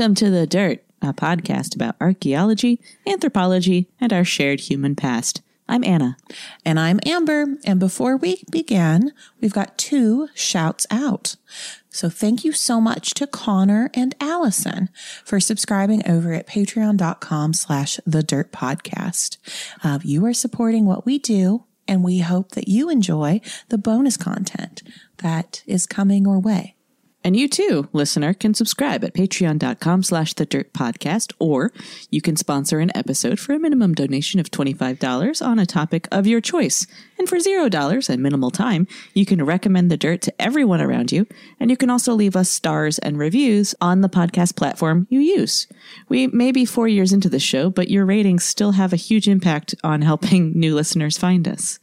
Welcome to The Dirt, a podcast about archaeology, anthropology, and our shared human past. I'm Anna. And I'm Amber. And before we begin, we've got two shouts out. So thank you so much to Connor and Allison for subscribing over at patreon.com slash the dirt podcast. Uh, you are supporting what we do, and we hope that you enjoy the bonus content that is coming your way. And you too, listener, can subscribe at patreon.com slash the dirt podcast, or you can sponsor an episode for a minimum donation of $25 on a topic of your choice. And for $0 and minimal time, you can recommend the dirt to everyone around you. And you can also leave us stars and reviews on the podcast platform you use. We may be four years into the show, but your ratings still have a huge impact on helping new listeners find us.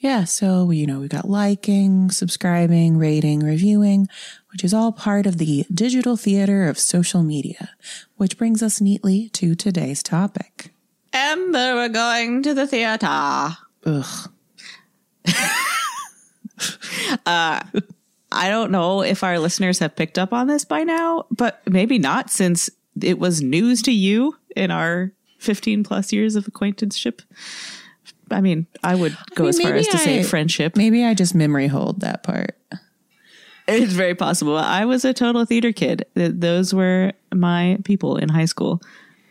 Yeah, so you know, we've got liking, subscribing, rating, reviewing, which is all part of the digital theater of social media, which brings us neatly to today's topic. Amber, we're going to the theater. Ugh. Uh, I don't know if our listeners have picked up on this by now, but maybe not since it was news to you in our 15 plus years of acquaintanceship. I mean, I would go mean, as far as to say friendship. Maybe I just memory hold that part. It's very possible. I was a total theater kid. Those were my people in high school.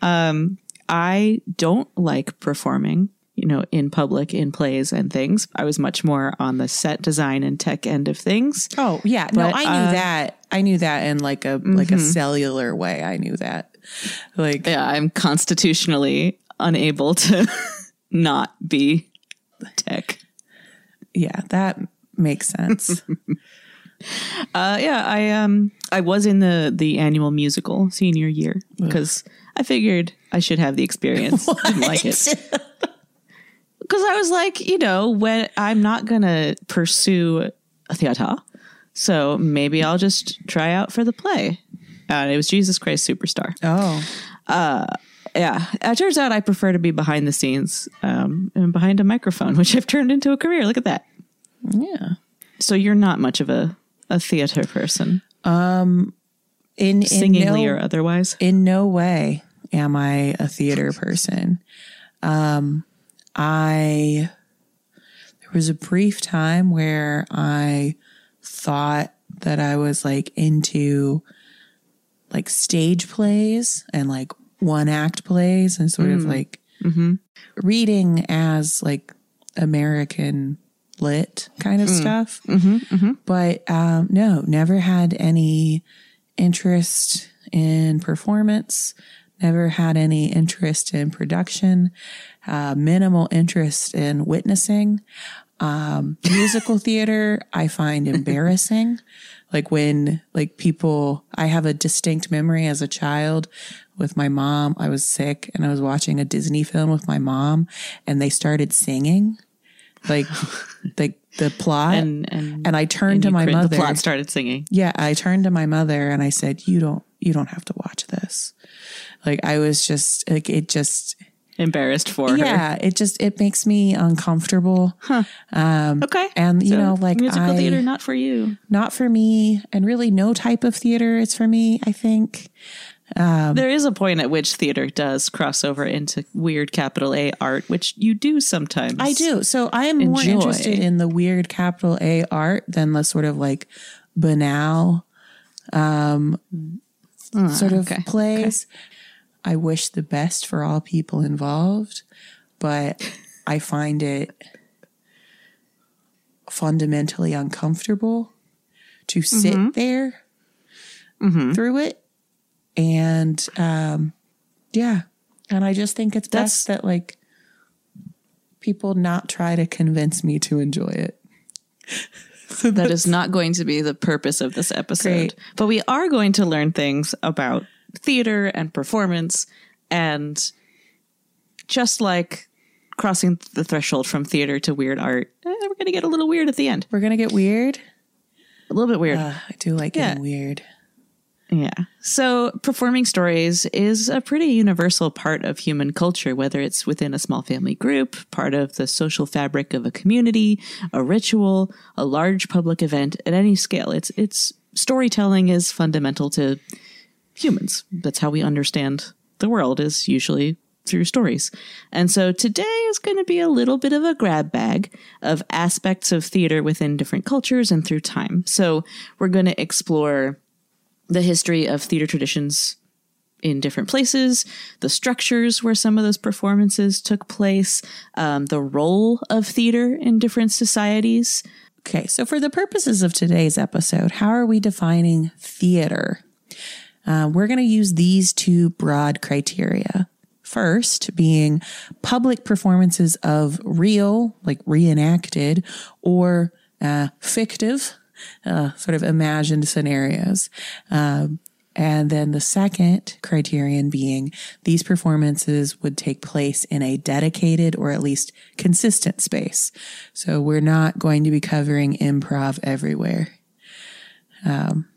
Um, I don't like performing, you know, in public, in plays and things. I was much more on the set design and tech end of things. Oh yeah, no, I knew uh, mm-hmm. that. I knew that in like a like a cellular way. I knew that. Like Yeah, I'm constitutionally unable to not be tech. yeah, that makes sense. Uh, yeah, I um I was in the the annual musical senior year because I figured I should have the experience. Didn't like it because I was like, you know, when I'm not gonna pursue a theater, so maybe I'll just try out for the play. And it was Jesus Christ Superstar. oh, Yeah, it turns out I prefer to be behind the scenes um, and behind a microphone, which I've turned into a career. Look at that. yeah. So you're not much of a a theater person, In in singingly no, or otherwise. in no way am I a theater person. Um, I there was a brief time where I thought that I was like into like stage plays and like one act plays and sort of like reading as like American lit kind of stuff. But um, no, never had any interest in performance, never had any interest in production, uh, minimal interest in witnessing. Um, musical theater, I find embarrassing. Like when, like people, I have a distinct memory as a child with my mom. I was sick and I was watching a Disney film with my mom and they started singing like, like the plot. And- and- and I turned And to my crit- mother. The plot started singing. Yeah, I turned to my mother and I said, "You don't you don't have to watch this." Like I was just like it just Embarrassed for her. yeah, it just it makes me uncomfortable. Um Okay. and you So, know like musical I, theater, not for you. not for me and really no type of theater is for me, I think. There is a point at which theater does cross over into weird capital A art, which you do sometimes. I do. So I am more interested in the weird capital A art than the sort of like banal um sort of okay, plays. I wish the best for all people involved, but I find it fundamentally uncomfortable to sit Mm-hmm. there through it. And um, yeah. And I just think it's best that like people not try to convince me to enjoy it. that is not going to be the purpose of this episode. Great. But we are going to learn things about theater and performance and just like crossing the threshold from theater to weird art, eh, we're going to get a little weird at the end. We're gonna get weird. A little bit weird. Uh, I do like Yeah. getting weird. Yeah. So performing stories is a pretty universal part of human culture, whether it's within a small family group, part of the social fabric of a community, a ritual, a large public event at any scale. It's it's storytelling is fundamental to humans. That's how we understand the world is usually through stories. And so today is going to be a little bit of a grab bag of aspects of theater within different cultures and through time. So we're going to explore the history of theater traditions in different places, the structures where some of those performances took place, um, the role of theater in different societies. Okay, so for the purposes of today's episode, how are we defining theater? Uh, we're going to use these two broad criteria. First, being public performances of real, like reenacted, or uh, fictive, uh, sort of imagined scenarios. Um, and then the second criterion being these performances would take place in a dedicated or at least consistent space. So we're not going to be covering improv everywhere. Um,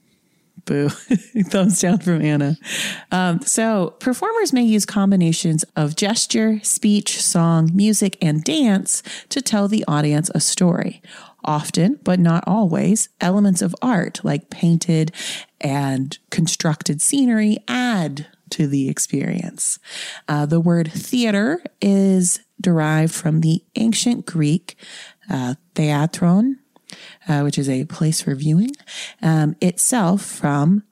boo. Thumbs down from Anna. Um, so performers may use combinations of gesture, speech, song, music, and dance to tell the audience a story. Often, but not always, elements of art like painted and constructed scenery add to the experience. Uh, the word theater is derived from the ancient Greek uh, theatron, uh, which is a place for viewing, um, itself from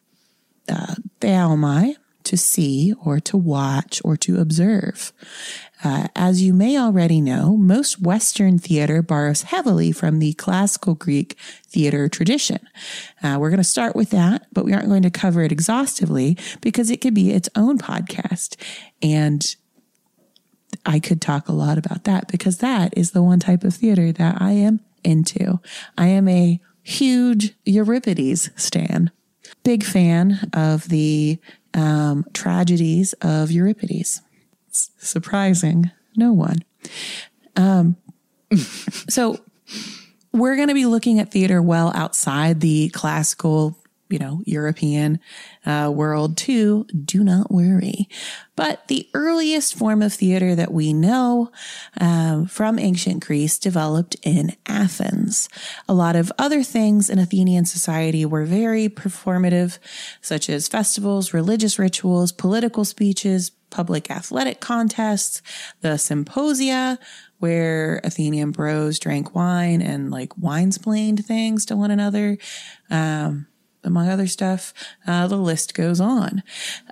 uh, theaomai, to see or to watch or to observe. Uh, as you may already know, most Western theater borrows heavily from the classical Greek theater tradition. Uh, we're going to start with that, but we aren't going to cover it exhaustively because it could be its own podcast. And I could talk a lot about that because that is the one type of theater that I am into. I am a huge Euripides stan. Big fan of the um, tragedies of Euripides. Surprising no one. Um, so we're going to be looking at theater well outside the classical, you know, European uh, world too. Do not worry. But the earliest form of theater that we know um, from ancient Greece developed in Athens. A lot of other things in Athenian society were very performative, such as festivals, religious rituals, political speeches, public athletic contests, the symposia, where Athenian bros drank wine and like wine-splained things to one another. Um, among other stuff, uh, the list goes on.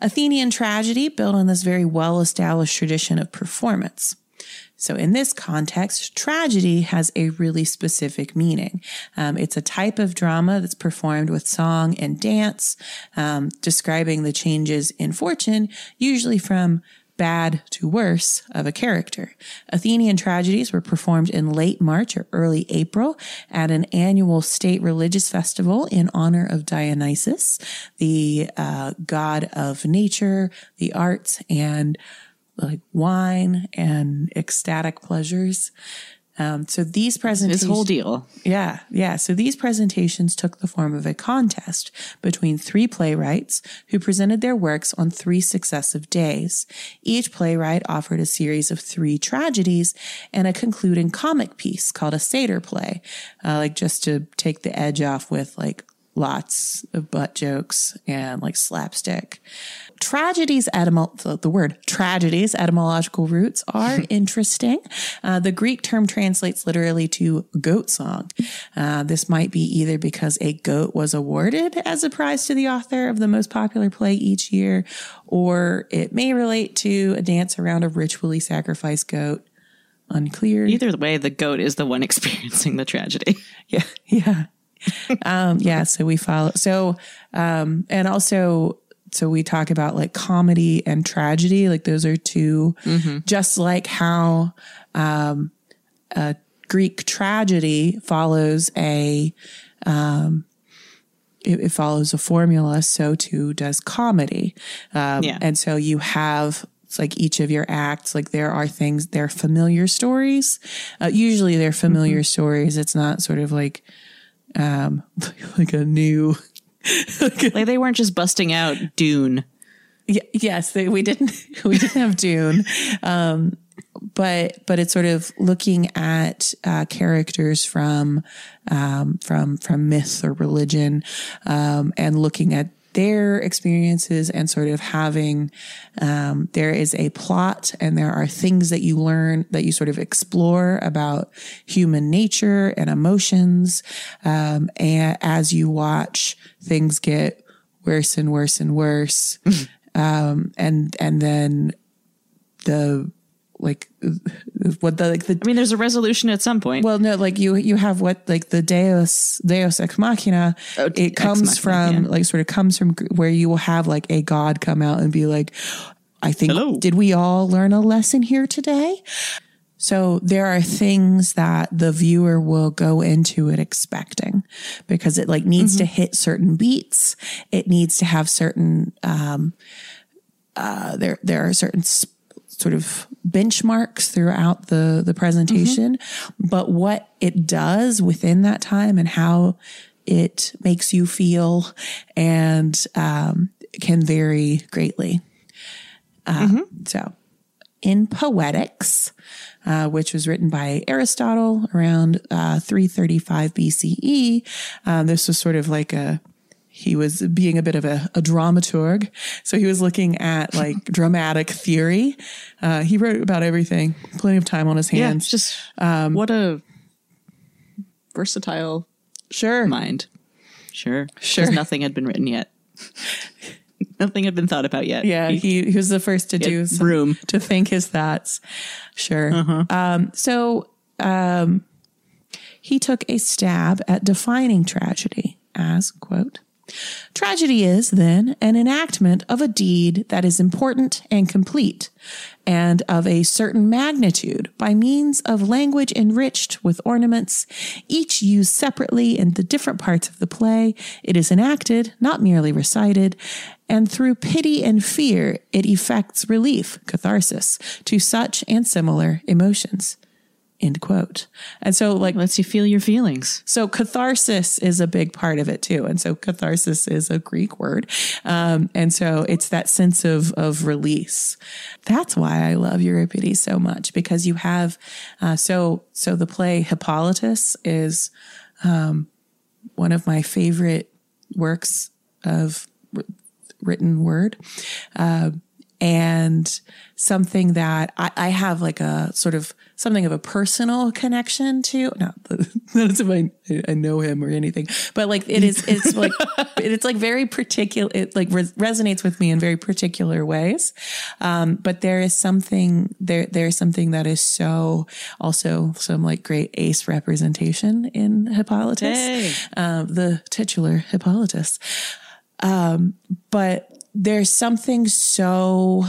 Athenian tragedy built on this very well established tradition of performance. So, in this context, tragedy has a really specific meaning. Um, it's a type of drama that's performed with song and dance, um, describing the changes in fortune, usually from bad to worse of a character. Athenian tragedies were performed in late March or early April at an annual state religious festival in honor of Dionysus, the uh, god of nature, the arts, and like wine and ecstatic pleasures. Um, so these presentations, whole deal. yeah, yeah. So these presentations took the form of a contest between three playwrights who presented their works on three successive days. Each playwright offered a series of three tragedies and a concluding comic piece called a satyr play, uh, like just to take the edge off with like lots of butt jokes and like slapstick. Tragedies, etymo- the, the word tragedies, etymological roots are interesting. Uh, the Greek term translates literally to goat song. Uh, this might be either because a goat was awarded as a prize to the author of the most popular play each year, or it may relate to a dance around a ritually sacrificed goat. Unclear. Either way, the goat is the one experiencing the tragedy. Yeah. Yeah. um, yeah. So we follow. So, um, and also, so we talk about like comedy and tragedy. Like those are 2 just like how, um, a Greek tragedy follows a um, it, it follows a formula. So too does comedy. Um, Yeah. And so you have it's like each of your acts, like there are things, they're familiar stories. Uh, usually they're familiar stories. It's not sort of like, um, like a new, Like they weren't just busting out Dune. Y- yes, they, we didn't we didn't have Dune, um, but but it's sort of looking at uh, characters from um, from from myth or religion, um, and looking at their experiences and sort of having um, there is a plot and there are things that you learn that you sort of explore about human nature and emotions um, and as you watch things get worse and worse and worse. Um, and and then the like what the like the I mean, there's a resolution at some point. well no like you you have what like the deus deus ex machina Oh, it comes machina, from yeah. like sort of comes from where you will have like a god come out and be like i think Hello. did we all learn a lesson here today so there are things that the viewer will go into it expecting because it like needs to hit certain beats. It needs to have certain um uh there there are certain s- sort of benchmarks throughout the the presentation, but what it does within that time and how it makes you feel and um can vary greatly. Uh, So in Poetics, uh, which was written by Aristotle around uh, 335 BCE. Um, this was sort of like a he was being a bit of a, a dramaturg. So he was looking at like dramatic theory. Uh, he wrote about everything, plenty of time on his hands. it's just Um, what a versatile sure. mind. Sure, sure. Nothing had been written yet. nothing had been thought about yet. Yeah, he, he was the first to do some, broom. to think his thoughts. Sure. Um, so um, he took a stab at defining tragedy as quote. Tragedy is, then, an enactment of a deed that is important and complete, and of a certain magnitude by means of language enriched with ornaments, each used separately in the different parts of the play. It is enacted, not merely recited, and through pity and fear, it effects relief, catharsis, to such and similar emotions. End quote. And so, like, lets you feel your feelings. so catharsis is a big part of it too. And so catharsis is a Greek word. Um, and so it's that sense of, of release. That's why I love Euripides so much because you have, uh, so, so the play Hippolytus is, um, one of my favorite works of wr- written word. Uh, and something that I, I have like a sort of something of a personal connection to. Not, not as if I, I know him or anything, but like it is, it's like, it's like very particular, it like res- resonates with me in very particular ways. Um, but there is something, there, there's something that is so also some like great ace representation in Hippolytus, Hey. um, the titular Hippolytus but there's something so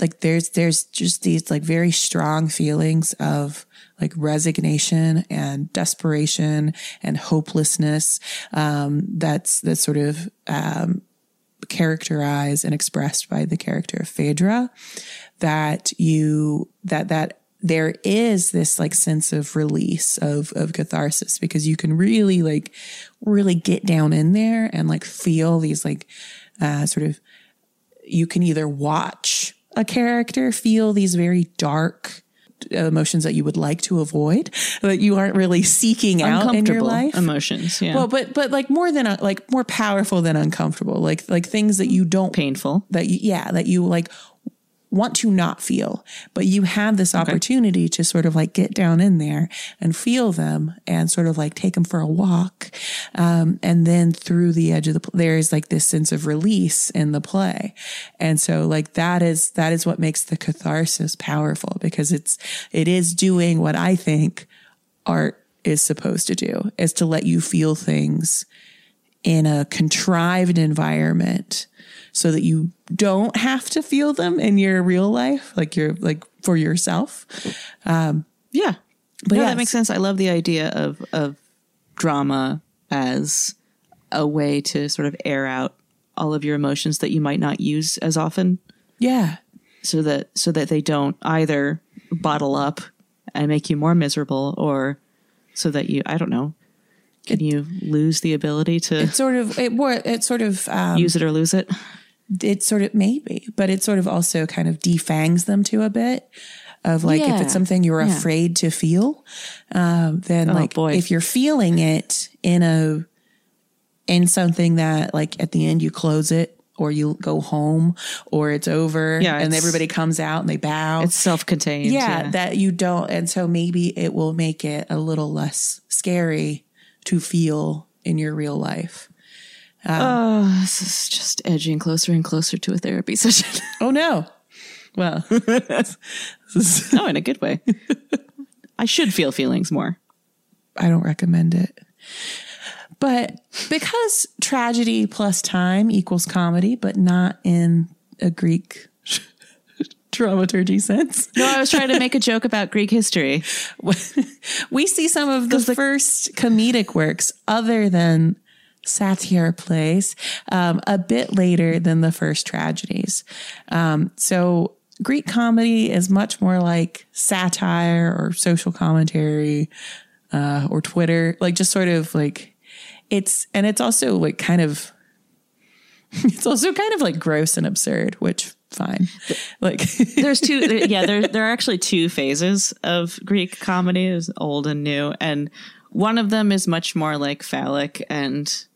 like there's there's just these like very strong feelings of like resignation and desperation and hopelessness um that's that's sort of um characterized and expressed by the character of Phaedra that you that that there is this like sense of release of of catharsis because you can really like really get down in there and like feel these like uh sort of you can either watch a character feel these very dark emotions that you would like to avoid that you aren't really seeking out in your life emotions. Yeah. well, but but like more than uh, like more powerful than uncomfortable, like like things that you don't painful. that you yeah that you like want to not feel, but you have this opportunity to sort of like get down in there and feel them and sort of like take them for a walk, um, and then through the edge of the there is like this sense of release in the play, and so like that is that is what makes the catharsis powerful because it's it is doing what I think art is supposed to do is to let you feel things in a contrived environment so that you don't have to feel them in your real life like you're like for yourself Yeah. but no, yeah, that makes sense. I love the idea of of drama as a way to sort of air out all of your emotions that you might not use as often, Yeah, so that so that they don't either bottle up and make you more miserable, or so that you I don't know, can you lose the ability to it's sort of it. More, it sort of um, use it or lose it? It sort of maybe, but it sort of also kind of defangs them to a bit of like if it's something you're Yeah. afraid to feel, um, then Oh, like boy. if you're feeling it in a in something that like at the end you close it or you go home or it's over Yeah, and everybody comes out and they bow. It's self contained. yeah, that you don't, and so maybe it will make it a little less scary to feel in your real life. Um, oh, this is just edging closer and closer to a therapy session. Oh no. Well, no, oh, in a good way. I should feel feelings more. I don't recommend it. But because tragedy plus time equals comedy, but not in a Greek dramaturgy sense, No, I was trying to make a joke about Greek history. we see some of the, first comedic works other than satire plays um, a bit later than the first tragedies. Um, so Greek comedy is much more like satire or social commentary uh, or Twitter, like just sort of like it's, and it's also like kind of, it's also kind of like gross and absurd, which fine. Like, There's two, yeah, there, there are actually two phases of Greek comedy, is old and new. And one of them is much more like phallic and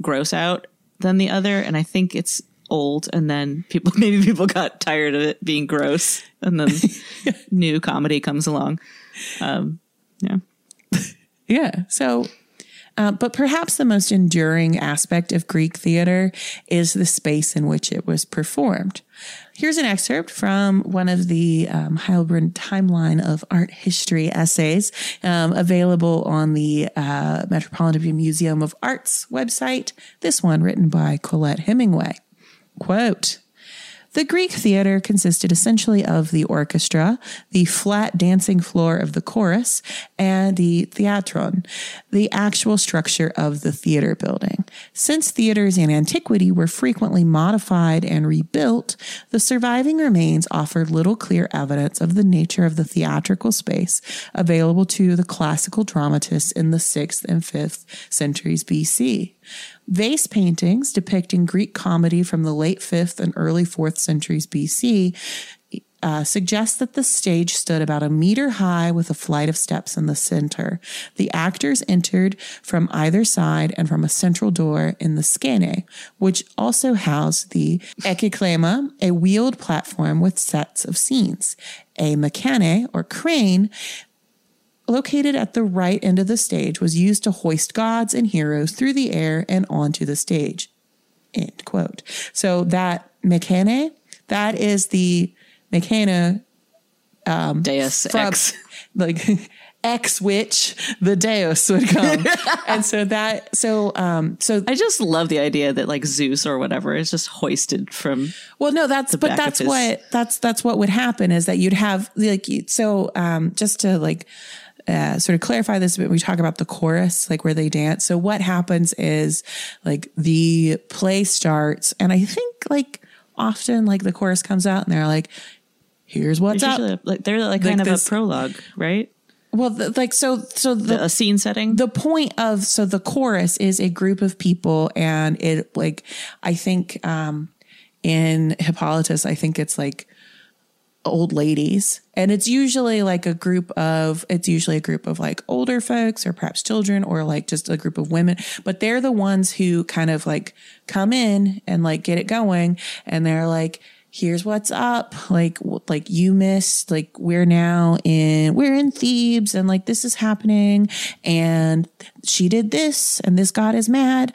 gross out than the other. And I think it's old. And then people, maybe people got tired of it being gross. And then new comedy comes along. Um, yeah. Yeah. So, uh, but perhaps the most enduring aspect of Greek theater is the space in which it was performed. Here's an excerpt from one of the um, Heilbrunn timeline of art history essays um, available on the uh, Metropolitan Museum of Art's website. This one written by Colette Hemingway. Quote, the Greek theater consisted essentially of the orchestra, the flat dancing floor of the chorus, and the theatron, the actual structure of the theater building. Since theaters in antiquity were frequently modified and rebuilt, the surviving remains offer little clear evidence of the nature of the theatrical space available to the classical dramatists in the 6th and 5th centuries BC. Vase paintings depicting Greek comedy from the late 5th and early 4th centuries BC uh, suggest that the stage stood about a meter high with a flight of steps in the center. The actors entered from either side and from a central door in the skene, which also housed the ekkyklema, a wheeled platform with sets of scenes. A mechane or crane located at the right end of the stage was used to hoist gods and heroes through the air and onto the stage. End quote. So that mechane, that is the mechana um, Deus from Ex. like X which the Deus would come. and so that so um so I just love the idea that like Zeus or whatever is just hoisted from Well, no, that's but that's his- what that's that's what would happen is that you'd have like so um just to like uh, sort of clarify this a bit, we talk about the chorus, like where they dance. So what happens is like the play starts, and I think like often like the chorus comes out, and they're like, "Here's what's up." a- like they're like, Like kind of a prologue, right? well, the, like so so the A scene setting. the point of so the chorus is a group of people and it like i think um in hippolytus i think it's like old ladies. And it's usually like a group of it's usually a group of like older folks or perhaps children or like just a group of women. But they're the ones who kind of like come in and like get it going. And they're like here's what's up. Like like you missed like we're now in we're in thebes and like this is happening. And she did this and this god is mad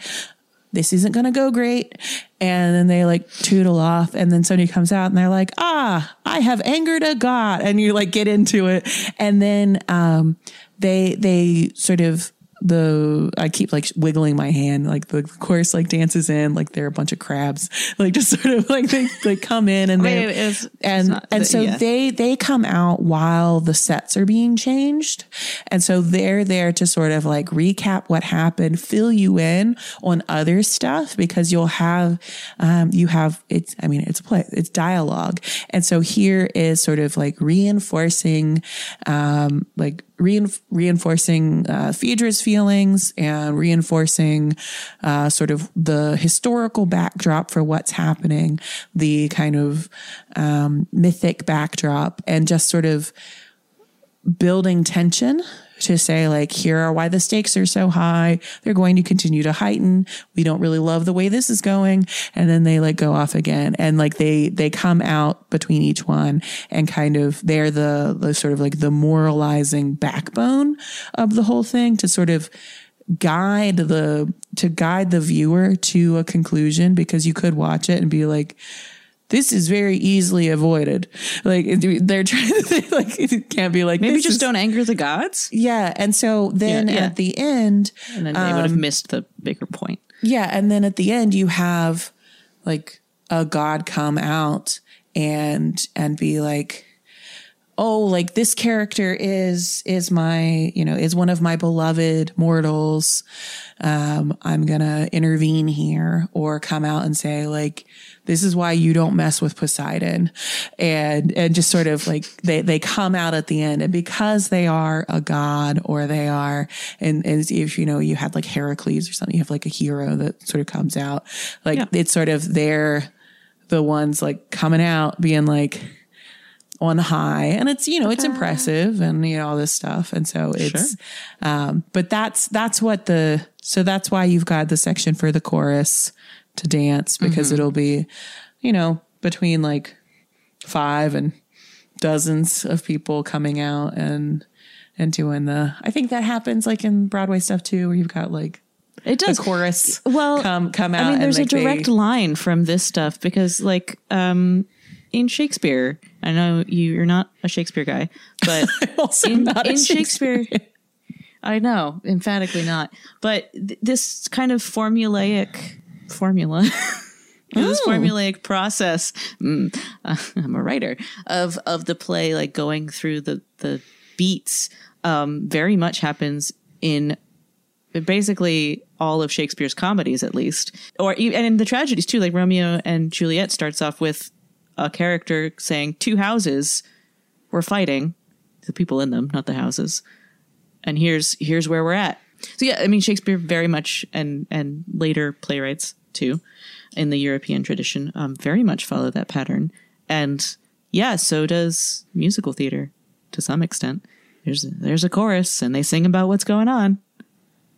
this isn't going to go great. And then they like tootle off. And then somebody comes out and they're like, ah, I have angered a God. And you like get into it. And then, um, they, they sort of the I keep like wiggling my hand, like the chorus like dances in, like they're a bunch of crabs, like just sort of like they, they come in and I mean, they is- and and the- so yeah. they they come out while the sets are being changed, and so they're there to sort of like recap what happened, fill you in on other stuff because you'll have um, you have it's I mean it's a play it's dialogue, and so here is sort of like reinforcing um, like rein, reinforcing uh, Phaedra's feelings and reinforcing uh, sort of the historical backdrop for what's happening, the kind of um, mythic backdrop, and just sort of building tension to say like here are why the stakes are so high. They're going to continue to heighten. We don't really love the way this is going. And then they like go off again. And like they they come out between each one and kind of they're the, the sort of like the moralizing backbone of the whole thing to sort of guide the to guide the viewer to a conclusion because you could watch it and be like this is very easily avoided like they're trying to think like it can't be like Maybe just is- don't anger the gods, yeah. And so then Yeah, yeah. at the end, and then they would have missed the bigger point. yeah. And then at the end, you have like a god come out and, and be like, oh, like this character is, is my, you know, is one of my beloved mortals. Um, I'm going to intervene here or come out and say like, this is why you don't mess with Poseidon. And, and just sort of like they, they come out at the end. And because they are a god or they are, and, and if you know, you had like Heracles or something, you have like a hero that sort of comes out like Yeah. it's sort of they're the ones like coming out being like, on high. And it's you know it's impressive and you know all this stuff. And so it's um but that's that's what the so that's why you've got the section for the chorus to dance because it'll be you know between like five and dozens of people coming out and and doing the i think that happens like in broadway stuff too where you've got like It the does. chorus well, come come out I mean, there's a direct they, line from this stuff because, like, um, in Shakespeare, I know you, you're not a Shakespeare guy, but also in, in Shakespeare, I know emphatically not. But th- this kind of formulaic formula, this Oh. formulaic process. Mm, uh, I'm a writer of of the play, like going through the the beats. Um, very much happens in basically all of Shakespeare's comedies, at least, or and in the tragedies too. Like Romeo and Juliet starts off with a character saying, two houses were fighting, the people in them, not the houses, and here's here's where we're at. So yeah, I mean Shakespeare very much, and and later playwrights too, in the European tradition, um, very much follow that pattern. And yeah, so does musical theater to some extent. There's there's a chorus, and they sing about what's going on,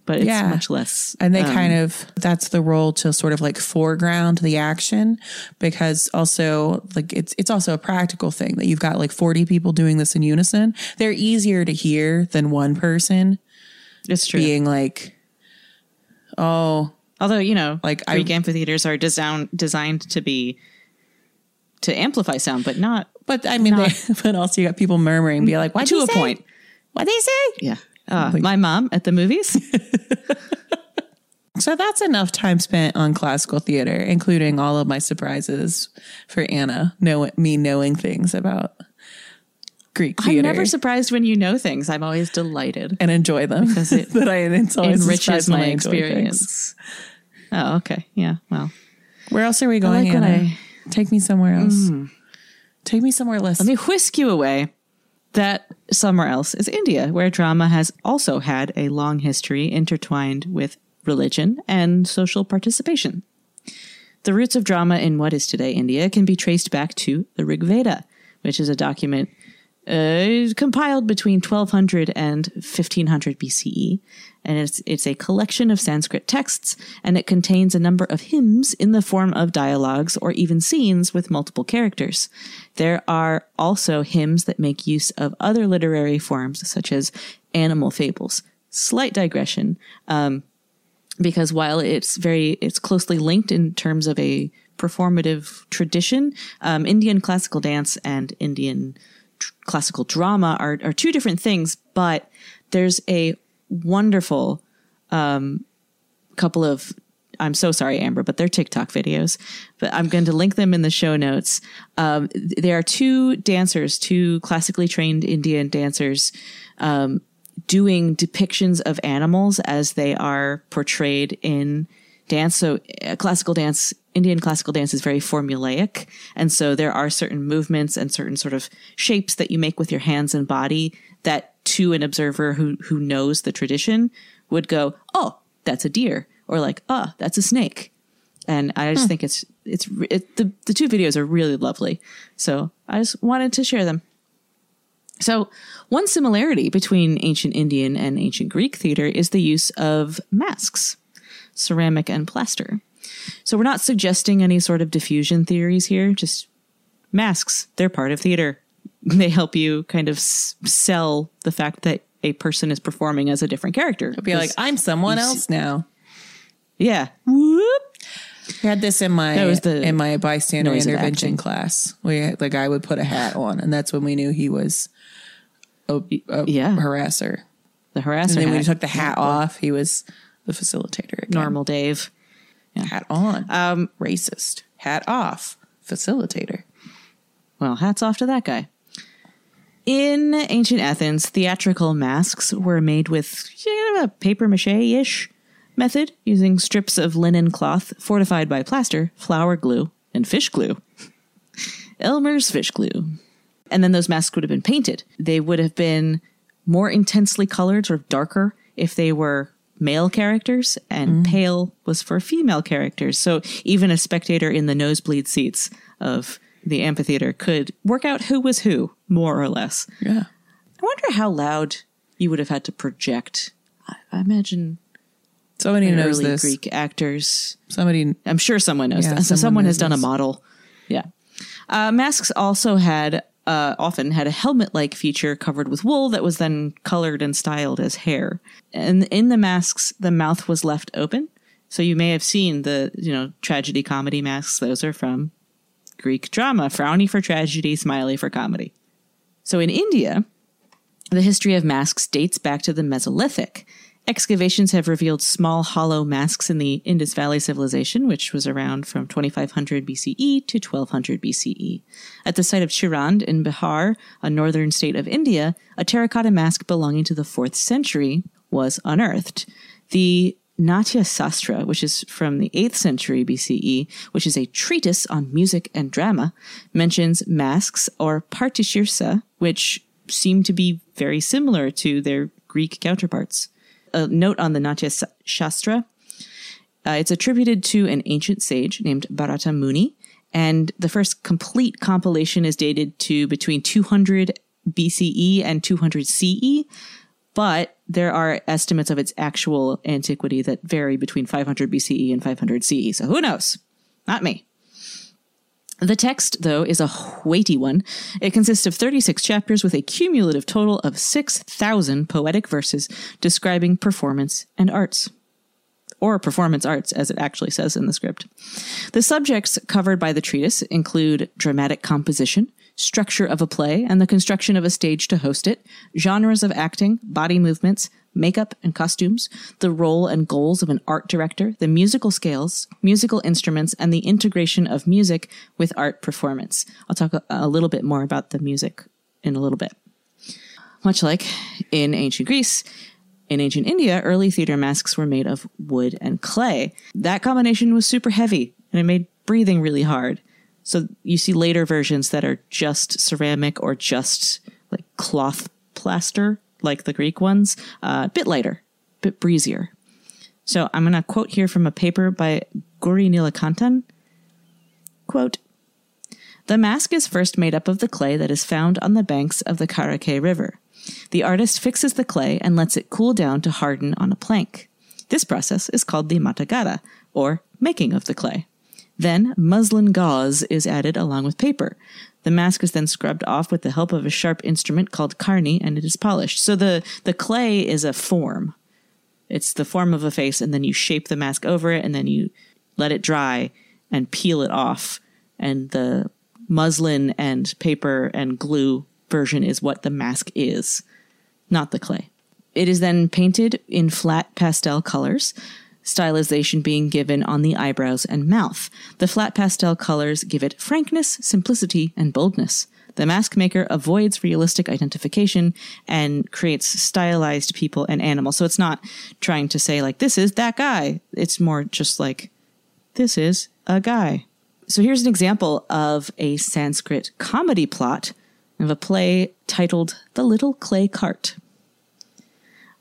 but it's Yeah. much less. And they um, kind of that's the role to sort of like foreground the action because also like it's it's also a practical thing that you've got like 40 people doing this in unison. They're easier to hear than one person it's true. being like oh Although you know, Like, like I- Greek amphitheaters are design, designed to be to amplify sound, but not but I mean they, but also you got people murmuring be like what to a point. What they say? Yeah. Uh, my mom at the movies. So that's enough time spent on classical theater including all of my surprises for Anna know me knowing things about Greek I'm never surprised when you know things. I'm always delighted. and enjoy them Because it that I it's always Enriches my I experience. Oh, okay. Yeah. Well, Where else are we I going? like Anna? I Mm. Take me somewhere else. Take me somewhere less. let me whisk you away. That somewhere else is India, where drama has also had a long history intertwined with religion and social participation. The roots of drama in what is today India can be traced back to the Rig Veda, which is a document uh, compiled between 1200 and 1500 BCE, and it's it's a collection of Sanskrit texts, and it contains a number of hymns in the form of dialogues or even scenes with multiple characters. There are also hymns that make use of other literary forms, such as animal fables. Slight digression because while it's very it's closely linked in terms of a performative tradition um, indian classical dance and indian classical drama are, are two different things but there's a wonderful um, couple of I'm so sorry, Amber, but they're TikTok videos. But I'm going to link them in the show notes. Um, there are two dancers, two classically trained Indian dancers, um, doing depictions of animals as they are portrayed in dance. So, uh, classical dance, Indian classical dance is very formulaic. And so, there are certain movements and certain sort of shapes that you make with your hands and body that to an observer who, who knows the tradition would go, oh, that's a deer or like, oh, that's a snake. And I just think it's it's it, the the two videos are really lovely. So I just wanted to share them. So one similarity between ancient Indian and ancient Greek theater is the use of masks, ceramic and plaster. So we're not suggesting any sort of diffusion theories here, just masks. They're part of theater. They help you kind of s- sell the fact that a person is performing as a different character. Be like, I'm someone else now. Yeah. Whoop. I had this in my That was the in my bystander intervention class. We the guy would put a hat on, and that's when we knew he was a, a Yeah. harasser. The harasser. And then when he took the hat off, he was the facilitator. Again. normal Dave. hat on, um, racist. Hat off, facilitator. Well, hats off to that guy. In ancient Athens, theatrical masks were made with you know, a paper mache ish method using strips of linen cloth fortified by plaster, flour glue, and fish glue. Elmer's fish glue. And then those masks would have been painted. They would have been more intensely colored, sort of darker, if they were male characters, and pale was for female characters. So even a spectator in the nosebleed seats of the amphitheater could work out who was who, more or less. Yeah. I wonder how loud you would have had to project. I, I imagine Somebody knows early this. Greek actors. Somebody I'm sure someone knows Yeah, that. So someone has done a model. Yeah. Uh, masks also had uh, often had a helmet-like feature covered with wool that was then colored and styled as hair. And in the masks, the mouth was left open. So you may have seen the you know tragedy comedy masks. Those are from Greek drama: frowny for tragedy, smiley for comedy. So in India, the history of masks dates back to the Mesolithic. Excavations have revealed small hollow masks in the Indus Valley civilization, which was around from 2500 BCE to 1200 BCE. At the site of Chirand in Bihar, a northern state of India, a terracotta mask belonging to the 4th century was unearthed. The Natya Sastra, which is from the 8th century BCE, which is a treatise on music and drama, mentions masks or partishirsa, which seem to be very similar to their Greek counterparts. A note on the Natya Shastra uh, it's attributed to an ancient sage named Bharata Muni, and the first complete compilation is dated to between 200 BCE and 200 CE, but there are estimates of its actual antiquity that vary between 500 BCE and 500 CE. So who knows? Not me. The text, though, is a weighty one. It consists of 36 chapters with a cumulative total of 6,000 poetic verses describing performance and arts or performance arts, as it actually says in the script. The subjects covered by the treatise include dramatic composition, structure of a play, and the construction of a stage to host it, genres of acting, body movements, makeup and costumes, the role and goals of an art director, the musical scales, musical instruments, and the integration of music with art performance. I'll talk a, a little bit more about the music in a little bit. Much like in ancient Greece, in ancient India, early theater masks were made of wood and clay. That combination was super heavy and it made breathing really hard. So you see later versions that are just ceramic or just like cloth plaster, like the Greek ones, uh, a bit lighter, a bit breezier. So I'm going to quote here from a paper by Guri Nilakantan. Quote, the mask is first made up of the clay that is found on the banks of the Karake River. The artist fixes the clay and lets it cool down to harden on a plank. This process is called the matagara, or making of the clay. Then muslin gauze is added along with paper. The mask is then scrubbed off with the help of a sharp instrument called carni, and it is polished. So the, the clay is a form. It's the form of a face, and then you shape the mask over it, and then you let it dry and peel it off. And the muslin and paper and glue version is what the mask is, not the clay. it is then painted in flat pastel colors, stylization being given on the eyebrows and mouth. The flat pastel colors give it frankness, simplicity, and boldness. The mask maker avoids realistic identification and creates stylized people and animals. So it's not trying to say, like, this is that guy. It's more just like, this is a guy. So here's an example of a Sanskrit comedy plot of a play titled The Little Clay Cart.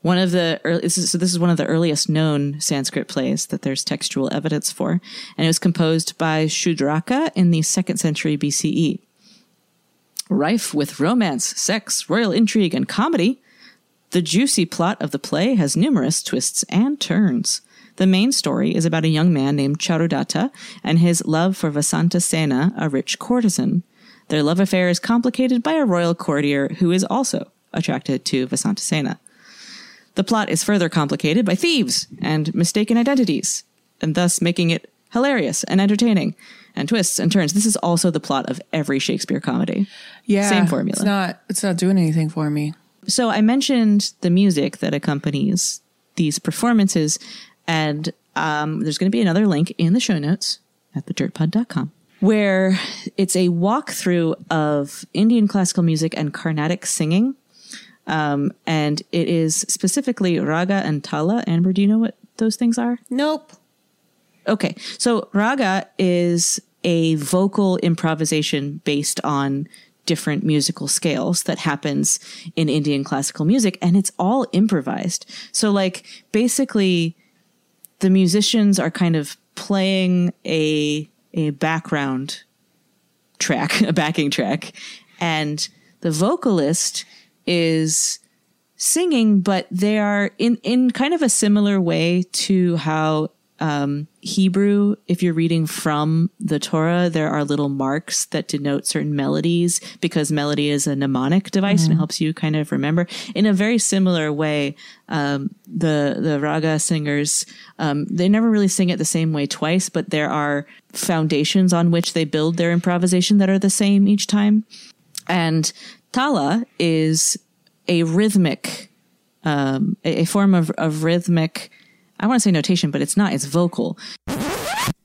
One of the early, so this is one of the earliest known Sanskrit plays that there's textual evidence for, and it was composed by Shudraka in the second century BCE. Rife with romance, sex, royal intrigue, and comedy, the juicy plot of the play has numerous twists and turns. The main story is about a young man named Charudatta and his love for Vasanta Sena, a rich courtesan. Their love affair is complicated by a royal courtier who is also attracted to Vasanta Sena. The plot is further complicated by thieves and mistaken identities, and thus making it hilarious and entertaining, and twists and turns. This is also the plot of every Shakespeare comedy. Yeah, Same formula. It's not. It's not doing anything for me. So I mentioned the music that accompanies these performances, and um, there's going to be another link in the show notes at thedirtpod.com where it's a walkthrough of Indian classical music and Carnatic singing. Um, and it is specifically raga and tala. Amber, do you know what those things are? Nope. Okay. So raga is a vocal improvisation based on different musical scales that happens in Indian classical music and it's all improvised. So like basically the musicians are kind of playing a a background track, a backing track and the vocalist is singing but they are in in kind of a similar way to how um, Hebrew, if you're reading from the Torah, there are little marks that denote certain melodies because melody is a mnemonic device and helps you kind of remember. In a very similar way, um, the the raga singers um, they never really sing it the same way twice, but there are foundations on which they build their improvisation that are the same each time. And tala is a rhythmic, um, a, a form of, of rhythmic. I want to say notation, but it's not. It's vocal.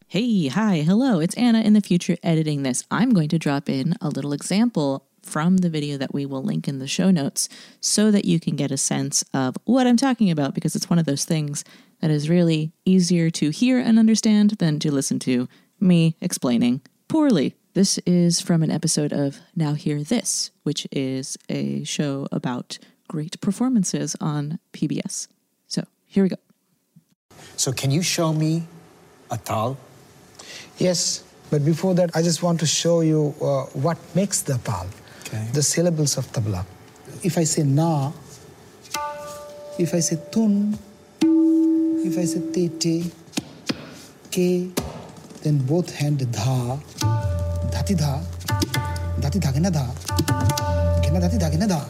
Hey, hi, hello. It's Anna in the future editing this. I'm going to drop in a little example from the video that we will link in the show notes so that you can get a sense of what I'm talking about because it's one of those things that is really easier to hear and understand than to listen to me explaining poorly. This is from an episode of Now Hear This, which is a show about great performances on PBS. So here we go. So can you show me a tal? Yes, but before that, I just want to show you uh, what makes the tal, Okay. the syllables of tabla. If I say na, if I say tun, if I say te te, ke, then both hand dha, dhati dha, dhati dha gena dha, gena dhati dha gena dha,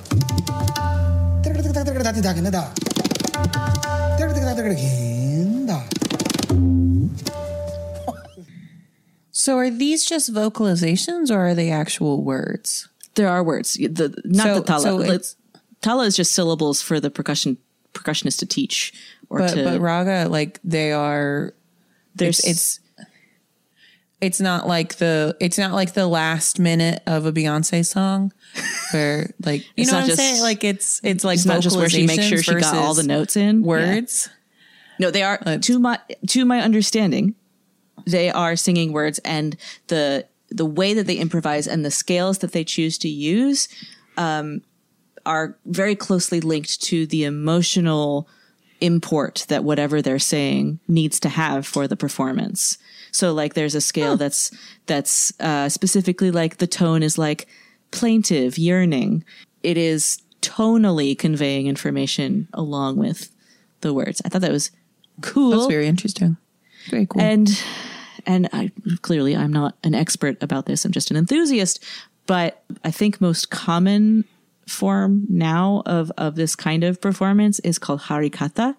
tirka tirka tirka dhati dha gena dha, tirka tirka tirka gen dha. So are these just vocalizations or are they actual words? There are words. The not So- the tala. so it's- tala is just syllables for the percussion percussionist to teach or But to. but raga, like they are there's it's, it's it's not like the it's not like the last minute of a Beyonce song where like you It's know not what I'm just- saying like it's it's like it's not just where she makes sure she got all the notes in. versus words. No, they are Let's- to my to my understanding, they are singing words and the the way that they improvise and the scales that they choose to use um, are very closely linked to the emotional import that whatever they're saying needs to have for the performance. So like there's a scale that's that's uh, specifically like the tone is like plaintive, yearning. It is tonally conveying information along with the words. I thought that was cool. That's very interesting. Very cool. And and I clearly I'm not an expert about this. I'm just an enthusiast, but I think most common form now of of this kind of performance is called harikatha.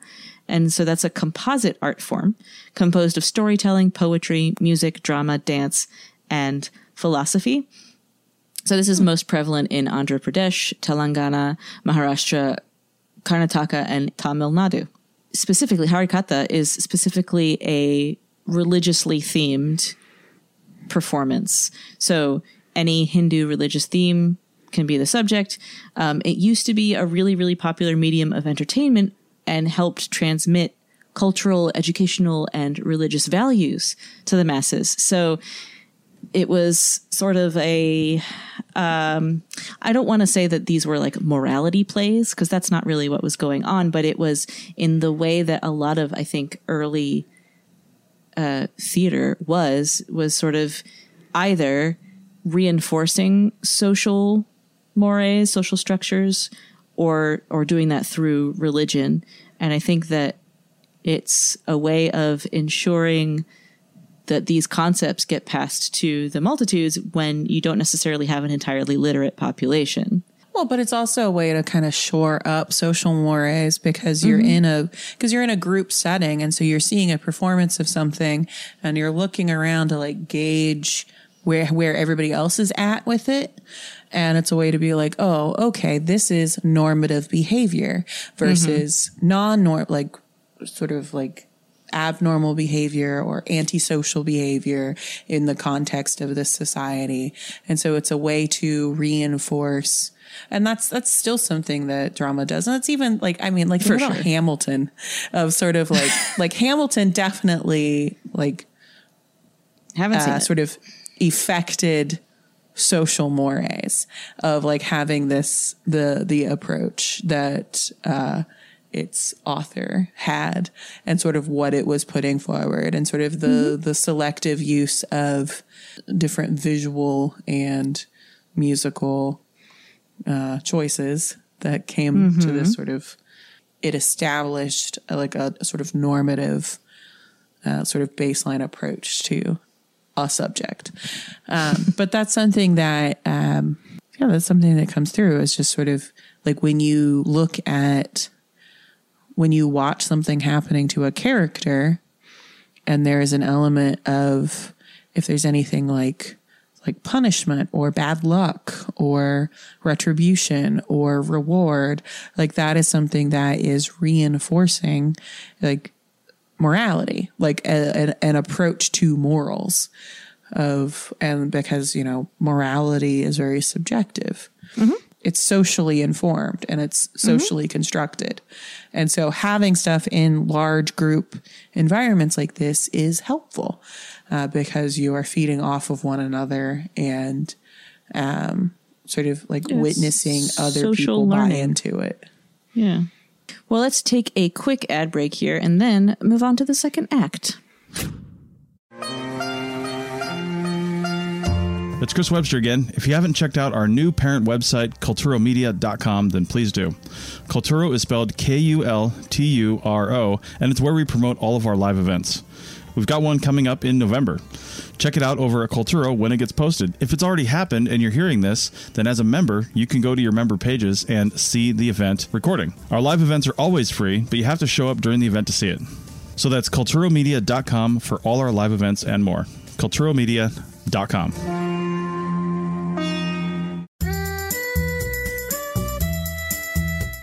And so that's a composite art form composed of storytelling, poetry, music, drama, dance, and philosophy. So this is hmm. most prevalent in Andhra Pradesh, Telangana, Maharashtra, Karnataka and Tamil Nadu. Specifically, Harikatha is specifically a religiously themed performance. So any Hindu religious theme can be the subject. Um, it used to be a really, really popular medium of entertainment and helped transmit cultural, educational, and religious values to the masses. So it was sort of a um, I don't want to say that these were like morality plays because that's not really what was going on, but it was in the way that a lot of I think early uh, theater was was sort of either reinforcing social mores, social structures, or or doing that through religion. And I think that it's a way of ensuring that these concepts get passed to the multitudes when you don't necessarily have an entirely literate population. Well, but it's also a way to kind of shore up social mores because you're mm-hmm. in a because you're in a group setting and so you're seeing a performance of something and you're looking around to like gauge where where everybody else is at with it. And it's a way to be like, oh, okay, this is normative behavior versus non-norm like sort of like abnormal behavior or antisocial behavior in the context of this society. And so it's a way to reinforce and that's that's still something that drama does. And that's even like I mean like For sure. Hamilton of sort of like like Hamilton definitely like Haven't seen uh, sort of affected social mores of like having this the the approach that uh its author had and sort of what it was putting forward and sort of the the selective use of different visual and musical uh choices that came to this sort of it established like a, sort of normative uh, sort of baseline approach to a subject. Um, but that's something that, um, yeah, that's something that comes through. It's just sort of like when you look at, when you watch something happening to a character, and there is an element of, if there's anything like, like punishment or bad luck or retribution or reward, like that is something that is reinforcing, like morality, like a, an, an approach to morals of, and because, you know, morality is very subjective. It's socially informed and it's socially constructed. And so having stuff in large group environments like this is helpful uh, because you are feeding off of one another and um, sort of like Yes. witnessing other Social people buy into it. Yeah. Well, let's take a quick ad break here and then move on to the second act. It's Chris Webster again. If you haven't checked out our new parent website, kulturomedia.com, then please do. Kulturo is spelled K U L T U R O, and it's where we promote all of our live events. We've got one coming up in November. Check it out over at Kulturo when it gets posted. If it's already happened and you're hearing this, then as a member, you can go to your member pages and see the event recording. Our live events are always free, but you have to show up during the event to see it. So that's kulturomedia.com for all our live events and more. kulturomedia.com.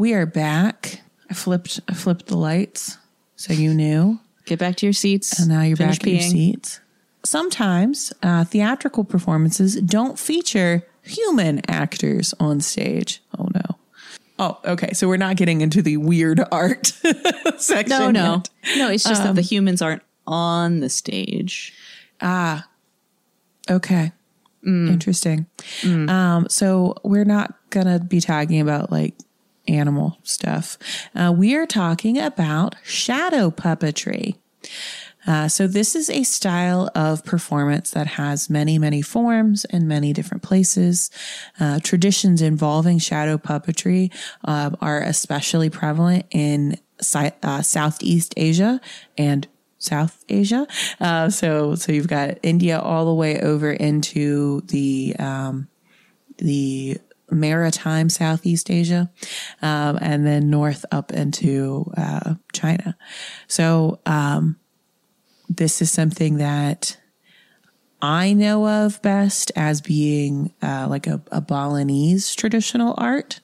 We are back. I flipped I flipped the lights so you knew. Get back to your seats. And now you're Finish back in your seats. Sometimes uh, theatrical performances don't feature human actors on stage. Oh no. Oh, okay. So we're not getting into the weird art section. No, no, yet. no. It's just Um, that the humans aren't on the stage. Ah. Okay. Interesting. Um, so we're not gonna be talking about like animal stuff. Uh, we are talking about shadow puppetry. Uh, so this is a style of performance that has many, many forms and many different places. Uh, traditions involving shadow puppetry uh, are especially prevalent in si- uh, Southeast Asia and South Asia. Uh, so, so you've got India all the way over into the um, the maritime Southeast Asia, um, and then north up into uh, China. So, um, this is something that I know of best as being uh, like a, a Balinese traditional art.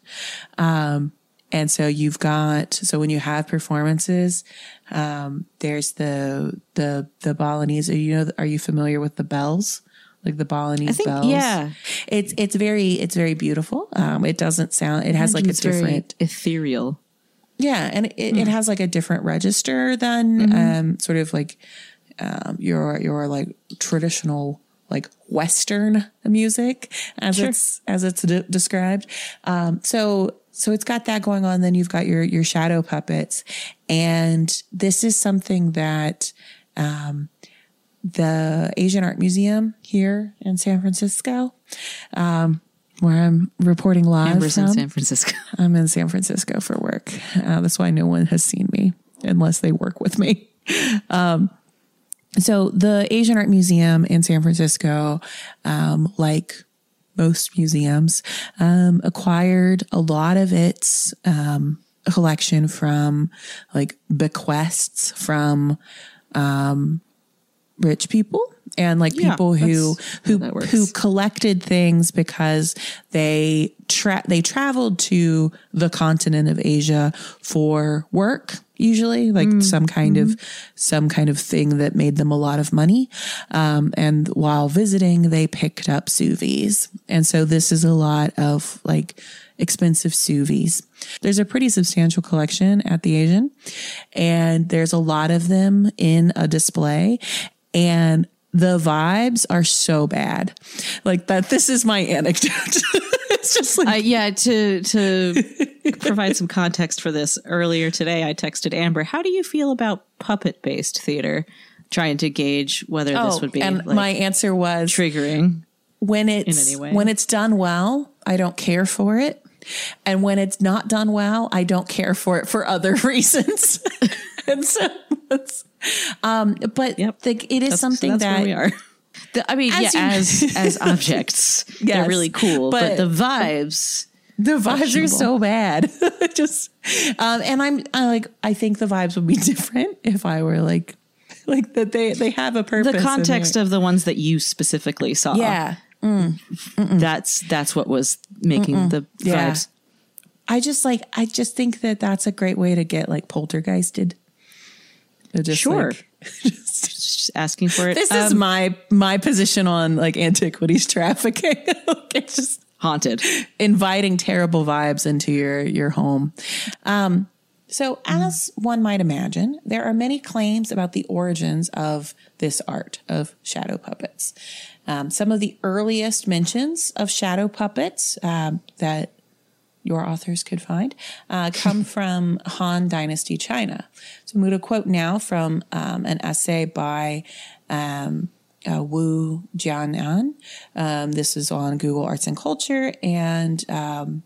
Um, and so you've got so when you have performances, um, there's the the the Balinese. Are you know? Are you familiar with the bells? Like the Balinese I think- bells. yeah. it's it's very it's very beautiful. Um, it doesn't sound. It has like a different ethereal. yeah, and it, it has like a different register than um, sort of like um, your your like traditional like Western music as it's as it's de- described. Um, so so it's got that going on. Then you've got your your shadow puppets, and this is something that um, the Asian Art Museum here in San Francisco, um, where I'm reporting live Amber's in from. San Francisco. I'm in San Francisco for work. Uh, that's why no one has seen me unless they work with me. Um, so the Asian Art Museum in San Francisco, um, like most museums, um, acquired a lot of its um, collection from like bequests from um, rich people and like Yeah, people who who how that works. who collected things because they tra- they traveled to the continent of Asia for work usually like Mm, some kind mm-hmm. of some kind of thing that made them a lot of money um, and while visiting they picked up sous vides and so this is a lot of like expensive sous vides there's a pretty substantial collection at the asian and there's a lot of them in a display and the vibes are so bad like that this is my anecdote it's just like Uh, yeah, to to provide some context for this, earlier today I texted Amber, "How do you feel about puppet based theater?" Trying to gauge whether this would be Oh, and like, my answer was triggering. when it's when it's done well, I don't care for it. And when it's not done well, I don't care for it for other reasons. and so um but Yep. the, it is That's- something that's that we are. The, I mean, As yeah, you- as as objects, they're really cool, but, but- the vibes. the vibes are so bad. Just um and I'm I like I think the vibes would be different if I were like like that they they have a purpose. The context of the ones that you specifically saw, yeah. that's that's what was making the Yeah. vibes. I just like I just think that that's a great way to get like poltergeisted. Sure. like- Just asking for it. this is Um, my my position on like antiquities trafficking. Like, it's just haunted. inviting terrible vibes into your your home. Um, so, as one might imagine, there are many claims about the origins of this art of shadow puppets. Um, some of the earliest mentions of shadow puppets um, that your authors could find uh, come from Han Dynasty China. So I'm going to quote now from um, an essay by um, uh, Wu Jianan. Um, this is on Google Arts and Culture, and um,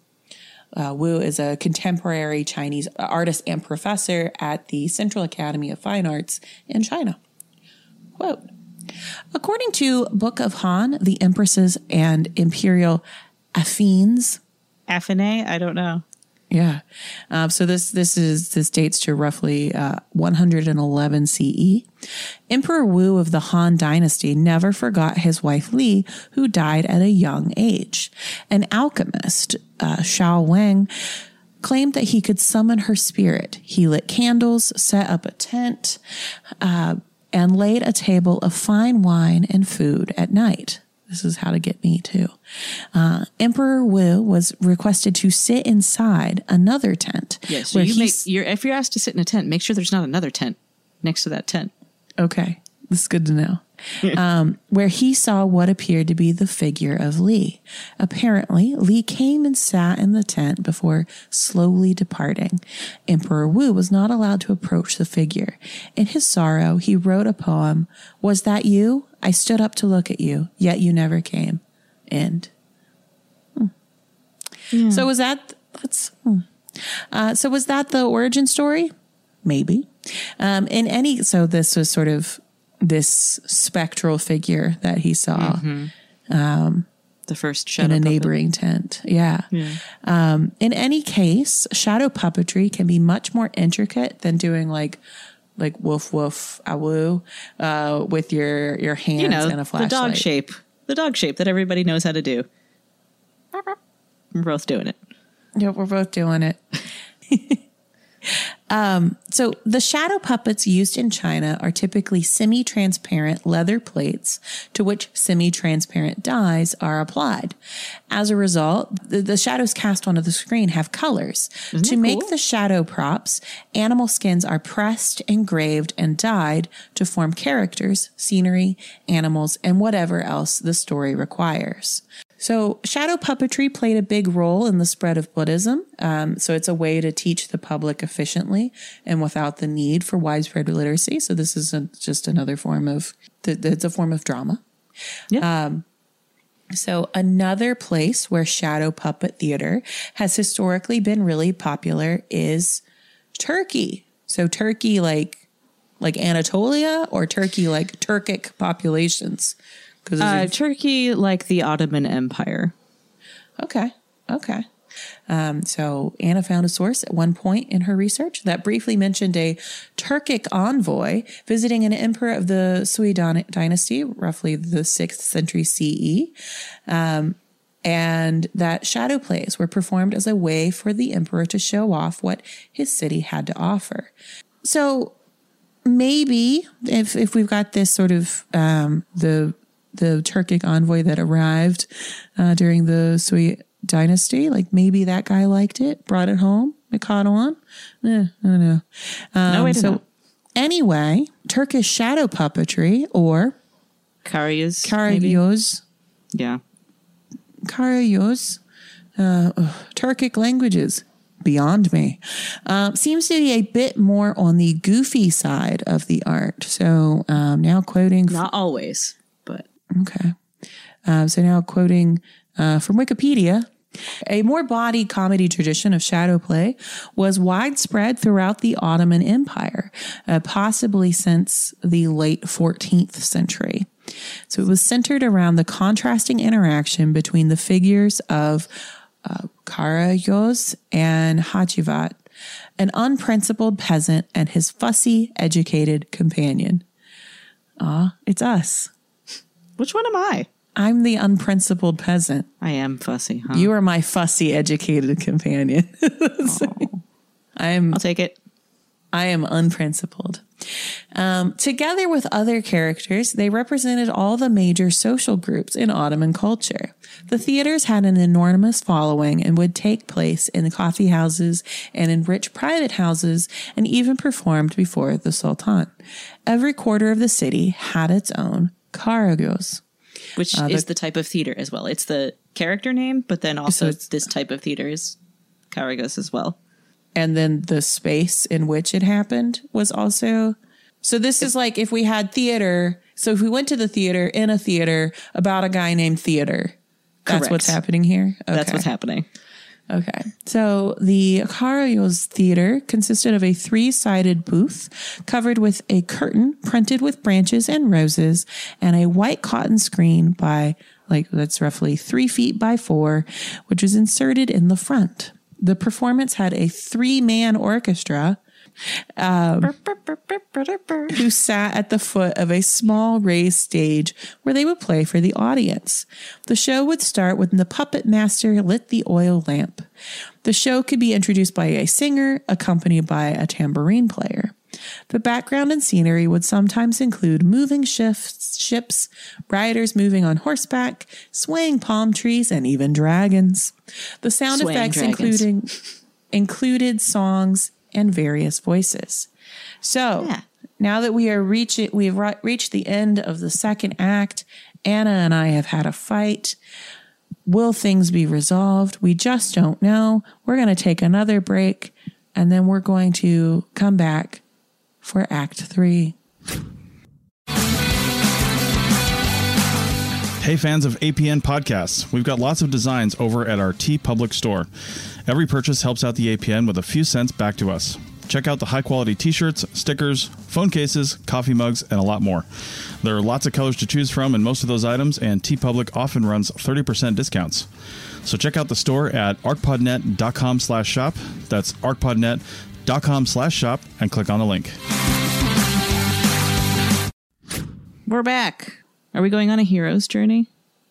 uh, Wu is a contemporary Chinese artist and professor at the Central Academy of Fine Arts in China. Quote According to Book of Han, the empresses and imperial affines Affiné? I don't know. yeah. Um, so this this is this dates to roughly uh, 111 CE. Emperor Wu of the Han Dynasty never forgot his wife Li, who died at a young age. An alchemist, uh, Xiao Wang, claimed that he could summon her spirit. He lit candles, set up a tent, uh, and laid a table of fine wine and food at night. This is how to get me too. Uh, Emperor Wu was requested to sit inside another tent. Yeah, so you make, you're, if you're asked to sit in a tent, make sure there's not another tent next to that tent. Okay, this is good to know. um, where he saw what appeared to be the figure of Li. Apparently, Li came and sat in the tent before slowly departing. Emperor Wu was not allowed to approach the figure. In his sorrow, he wrote a poem Was that you? I stood up to look at you, yet you never came. End. Hmm. So was that that's hmm. uh, so was that the origin story? Maybe. Um, in any so this was sort of this spectral figure that he saw The first in shadow a puppet. neighboring tent. Yeah. Um, in any case, shadow puppetry can be much more intricate than doing like like woof woof awoo uh, with your your hands You know, and a the dog shape. The dog shape that everybody knows how to do. We're both doing it. Yeah, we're both doing it. um, so the shadow puppets used in China are typically semi-transparent leather plates to which semi-transparent dyes are applied. As a result, the, the shadows cast onto the screen have colors. to make the shadow props, animal skins are pressed, engraved, and dyed to form characters, scenery, animals, and whatever else the story requires. So, shadow puppetry played a big role in the spread of Buddhism. Um, so, it's a way to teach the public efficiently and without the need for widespread literacy. So, this is a, just another form of it's a form of drama. Yeah. Um, So, another place where shadow puppet theater has historically been really popular is Turkey. So, Turkey, like like Anatolia, or Turkey, like Turkic populations. Because Uh, Turkey, like the Ottoman Empire. Okay. Okay. Um, so Anna found a source at one point in her research that briefly mentioned a Turkic envoy visiting an emperor of the Sui dynasty, roughly the sixth century CE. Um, and that shadow plays were performed as a way for the emperor to show off what his city had to offer. So maybe if if we've got this sort of um, the the Turkic envoy that arrived uh, during the Sui dynasty, like maybe that guy liked it, brought it home, it caught on. Eh, I don't know. Um, No way to so know. anyway, Turkish shadow puppetry or Karyas. maybe? Karayos, Yeah. Karayos, uh, Turkic languages. Beyond me. Um, seems to be a bit more on the goofy side of the art. So um, now quoting Not always, Okay. Uh, so now quoting uh, from Wikipedia. A more bawdy comedy tradition of shadow play was widespread throughout the Ottoman Empire, uh, possibly since the late 14th century. So it was centered around the contrasting interaction between the figures of uh, Karayos and Hacivat, an unprincipled peasant and his fussy, educated companion. Ah, it's us. Which one am I? I'm the unprincipled peasant. I am fussy, huh? You are my fussy, educated companion. I am I'll take it. I am unprincipled. Um, together with other characters, they represented all the major social groups in Ottoman culture. The theaters had an enormous following and would take place in the coffee houses and in rich private houses and even performed before the Sultan. Every quarter of the city had its own karagos. Which Uh, is the type of theater as well. It's the character name, but then also it's- this type of theater is Karagos as well. and then the space in which it happened was also so this is like if we had theater so if we went to the theater in a theater about a guy named theater that's Correct. what's happening here That's what's happening. Okay. So the Karayos theater consisted of a three-sided booth covered with a curtain printed with branches and roses and a white cotton screen by like that's roughly three feet by four which was inserted in the front. The performance had a three man orchestra Um, who sat at the foot of a small raised stage where they would play for the audience. The show would start when the puppet master lit the oil lamp. The show could be introduced by a singer accompanied by a tambourine player. The background and scenery would sometimes include moving shifts, ships, riders moving on horseback, swaying palm trees, and even dragons. The sound Swaying effects dragons. including included songs and various voices. So Yeah. now that we are reaching, we've ri- reached the end of the second act. Anna and I have had a fight. Will things be resolved? We just don't know. We're going to take another break and then we're going to come back for Act Three. Hey, fans of APN podcasts, we've got lots of designs over at our TeePublic store. Every purchase helps out the APN with a few cents back to us. Check out the high quality t shirts, stickers, phone cases, coffee mugs, and a lot more. There are lots of colors to choose from in most of those items, and TeePublic often runs 30% discounts. So check out the store at arcpodnet.com slash shop. That's arcpodnet.com slash shop and click on the link. We're back. Are we going on a hero's journey?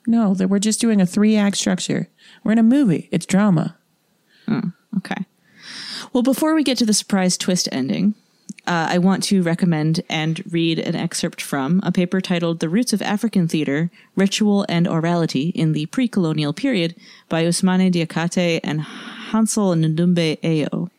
No, that we're just doing a three act structure. We're in a movie. It's drama. Okay. Well, before we get to the surprise twist ending, uh, I want to recommend and read an excerpt from a paper titled The Roots of African Theater Ritual and Orality in the Pre Colonial Period by Ousmane Diakhaté and Hansel Ndumbe Eyoh.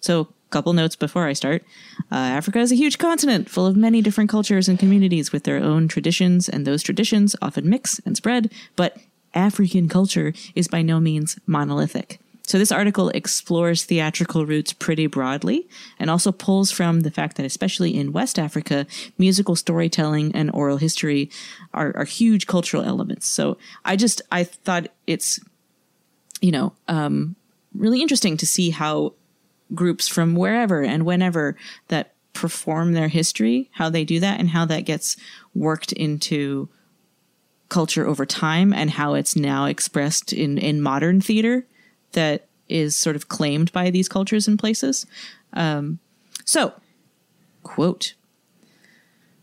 So, a couple notes before I start. Uh, Africa is a huge continent full of many different cultures and communities with their own traditions, and those traditions often mix and spread, but African culture is by no means monolithic. So, this article explores theatrical roots pretty broadly and also pulls from the fact that, especially in West Africa, musical storytelling and oral history are, are huge cultural elements. So, I just, I thought it's, you know, um, really interesting to see how groups from wherever and whenever that perform their history, how they do that and how that gets worked into culture over time and how it's now expressed in, in modern theater that is sort of claimed by these cultures and places. Um, so, quote,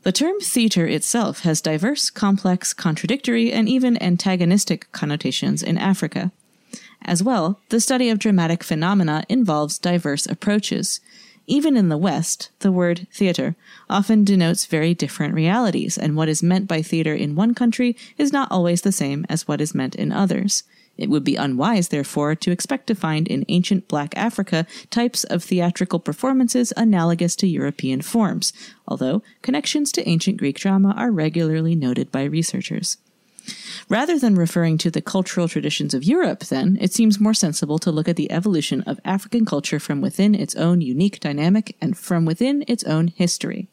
the term theater itself has diverse, complex, contradictory, and even antagonistic connotations in Africa. As well, the study of dramatic phenomena involves diverse approaches. Even in the West, the word theater often denotes very different realities, and what is meant by theater in one country is not always the same as what is meant in others. It would be unwise, therefore, to expect to find in ancient Black Africa types of theatrical performances analogous to European forms, although connections to ancient Greek drama are regularly noted by researchers. Rather than referring to the cultural traditions of Europe, then, it seems more sensible to look at the evolution of African culture from within its own unique dynamic and from within its own history.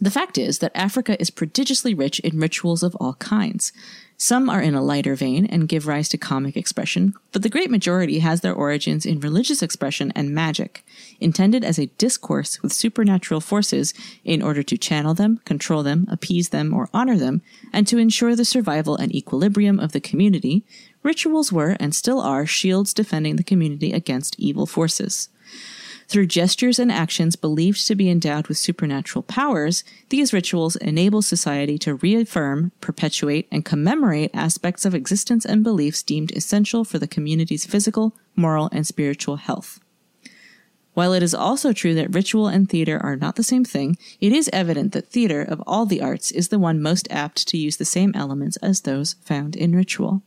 The fact is that Africa is prodigiously rich in rituals of all kinds. Some are in a lighter vein and give rise to comic expression, but the great majority has their origins in religious expression and magic, intended as a discourse with supernatural forces in order to channel them, control them, appease them, or honor them, and to ensure the survival and equilibrium of the community. Rituals were and still are shields defending the community against evil forces. Through gestures and actions believed to be endowed with supernatural powers, these rituals enable society to reaffirm, perpetuate, and commemorate aspects of existence and beliefs deemed essential for the community's physical, moral, and spiritual health. While it is also true that ritual and theater are not the same thing, it is evident that theater, of all the arts, is the one most apt to use the same elements as those found in ritual.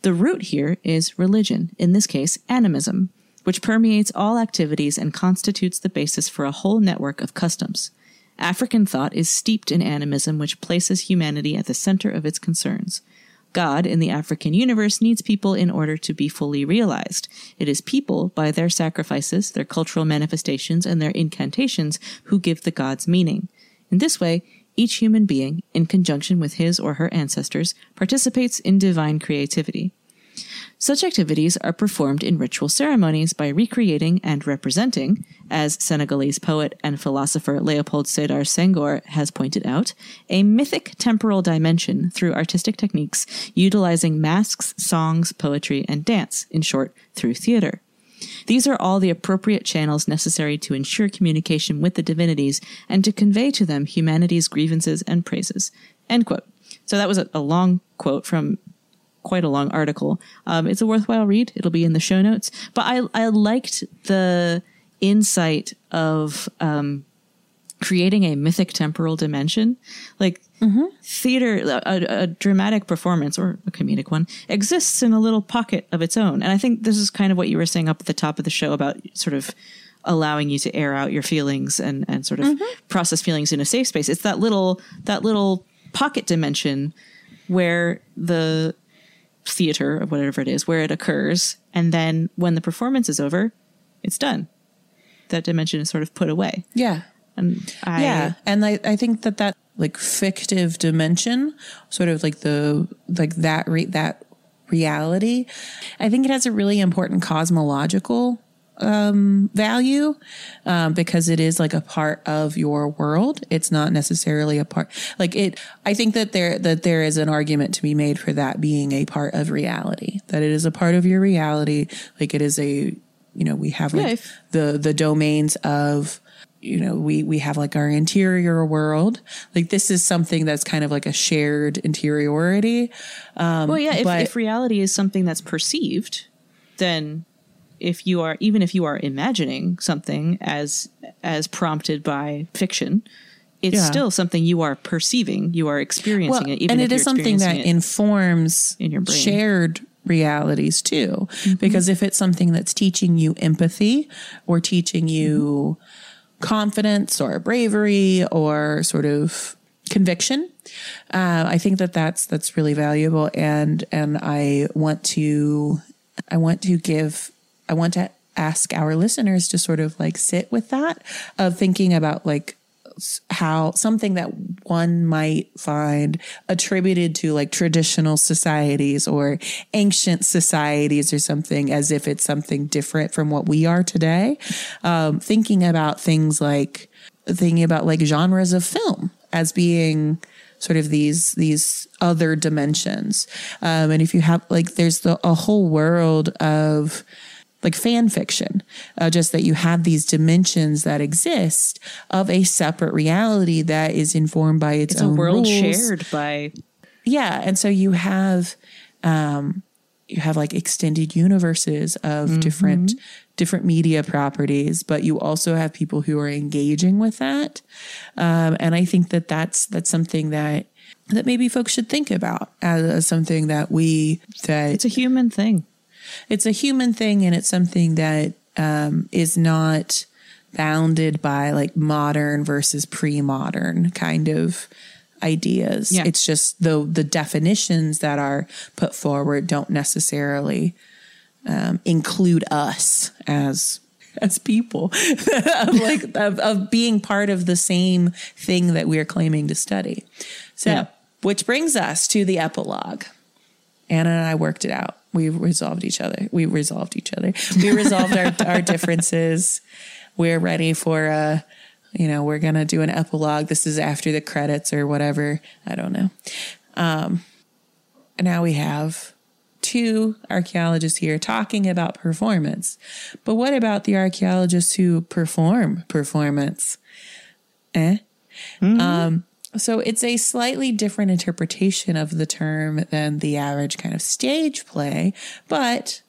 The root here is religion, in this case, animism, which permeates all activities and constitutes the basis for a whole network of customs. African thought is steeped in animism, which places humanity at the center of its concerns. God in the African universe needs people in order to be fully realized. It is people, by their sacrifices, their cultural manifestations, and their incantations, who give the gods meaning. In this way, each human being, in conjunction with his or her ancestors, participates in divine creativity. Such activities are performed in ritual ceremonies by recreating and representing, as Senegalese poet and philosopher Leopold Sedar Senghor has pointed out, a mythic temporal dimension through artistic techniques utilizing masks, songs, poetry, and dance, in short, through theater. These are all the appropriate channels necessary to ensure communication with the divinities and to convey to them humanity's grievances and praises. End quote. So that was a, a long quote from quite a long article. Um, it's a worthwhile read. It'll be in the show notes. But I, I liked the insight of um, creating a mythic temporal dimension. Like theater, a, a dramatic performance or a comedic one exists in a little pocket of its own. And I think this is kind of what you were saying up at the top of the show about sort of allowing you to air out your feelings and, and sort of process feelings in a safe space. It's that little, that little pocket dimension where the theater or whatever it is, where it occurs. And then when the performance is over, it's done. That dimension is sort of put away. Yeah. And I, yeah. And I, I think that that like fictive dimension, sort of like the, like that, re- that reality, I think it has a really important cosmological um, value um, because it is like a part of your world. It's not necessarily a part like it. I think that there that there is an argument to be made for that being a part of reality. That it is a part of your reality. Like it is a you know we have like if- the the domains of you know we we have like our interior world like this is something that's kind of like a shared interiority um well, yeah, if, but- if reality is something that's perceived, then if you are, even if you are imagining something as, as prompted by fiction, it's Yeah. still something you are perceiving. You are experiencing it. Even and it something that informs in your brain. Mm-hmm. shared realities too because if it's something that's teaching you empathy or teaching you Mm-hmm. confidence or bravery or sort of conviction uh, i think that that's that's really valuable and and i want to i want to give i want to ask our listeners to sort of like sit with that of thinking about like how something that one might find attributed to like traditional societies or ancient societies or something as if it's something different from what we are today. Um, thinking about things like thinking about like genres of film as being sort of these these other dimensions. Um, and if you have like there's the, a whole world of like fan fiction, uh, just that you have these dimensions that exist of a separate reality that is informed by its, it's a own world rules. shared by Yeah, and so you have um, you have like extended universes of different different media properties, but you also have people who are engaging with that, um, and I think that that's that's something that that maybe folks should think about as, as something that we that it's a human thing. It's a human thing and it's something that um, is not bounded by like modern versus pre-modern kind of ideas Yeah. it's just the the definitions that are put forward don't necessarily um, include us as as people of like of, of being part of the same thing that we're claiming to study so Yeah. which brings us to the epilogue Anna and I worked it out. We resolved each other. We resolved each other. We resolved our, our differences. We're ready for a, you know, we're going to do an epilogue. This is after the credits or whatever. I don't know. Um, and now we have two archaeologists here talking about performance. But what about the archaeologists who perform performance? Eh? Um, so it's a slightly different interpretation of the term than the average kind of stage play, but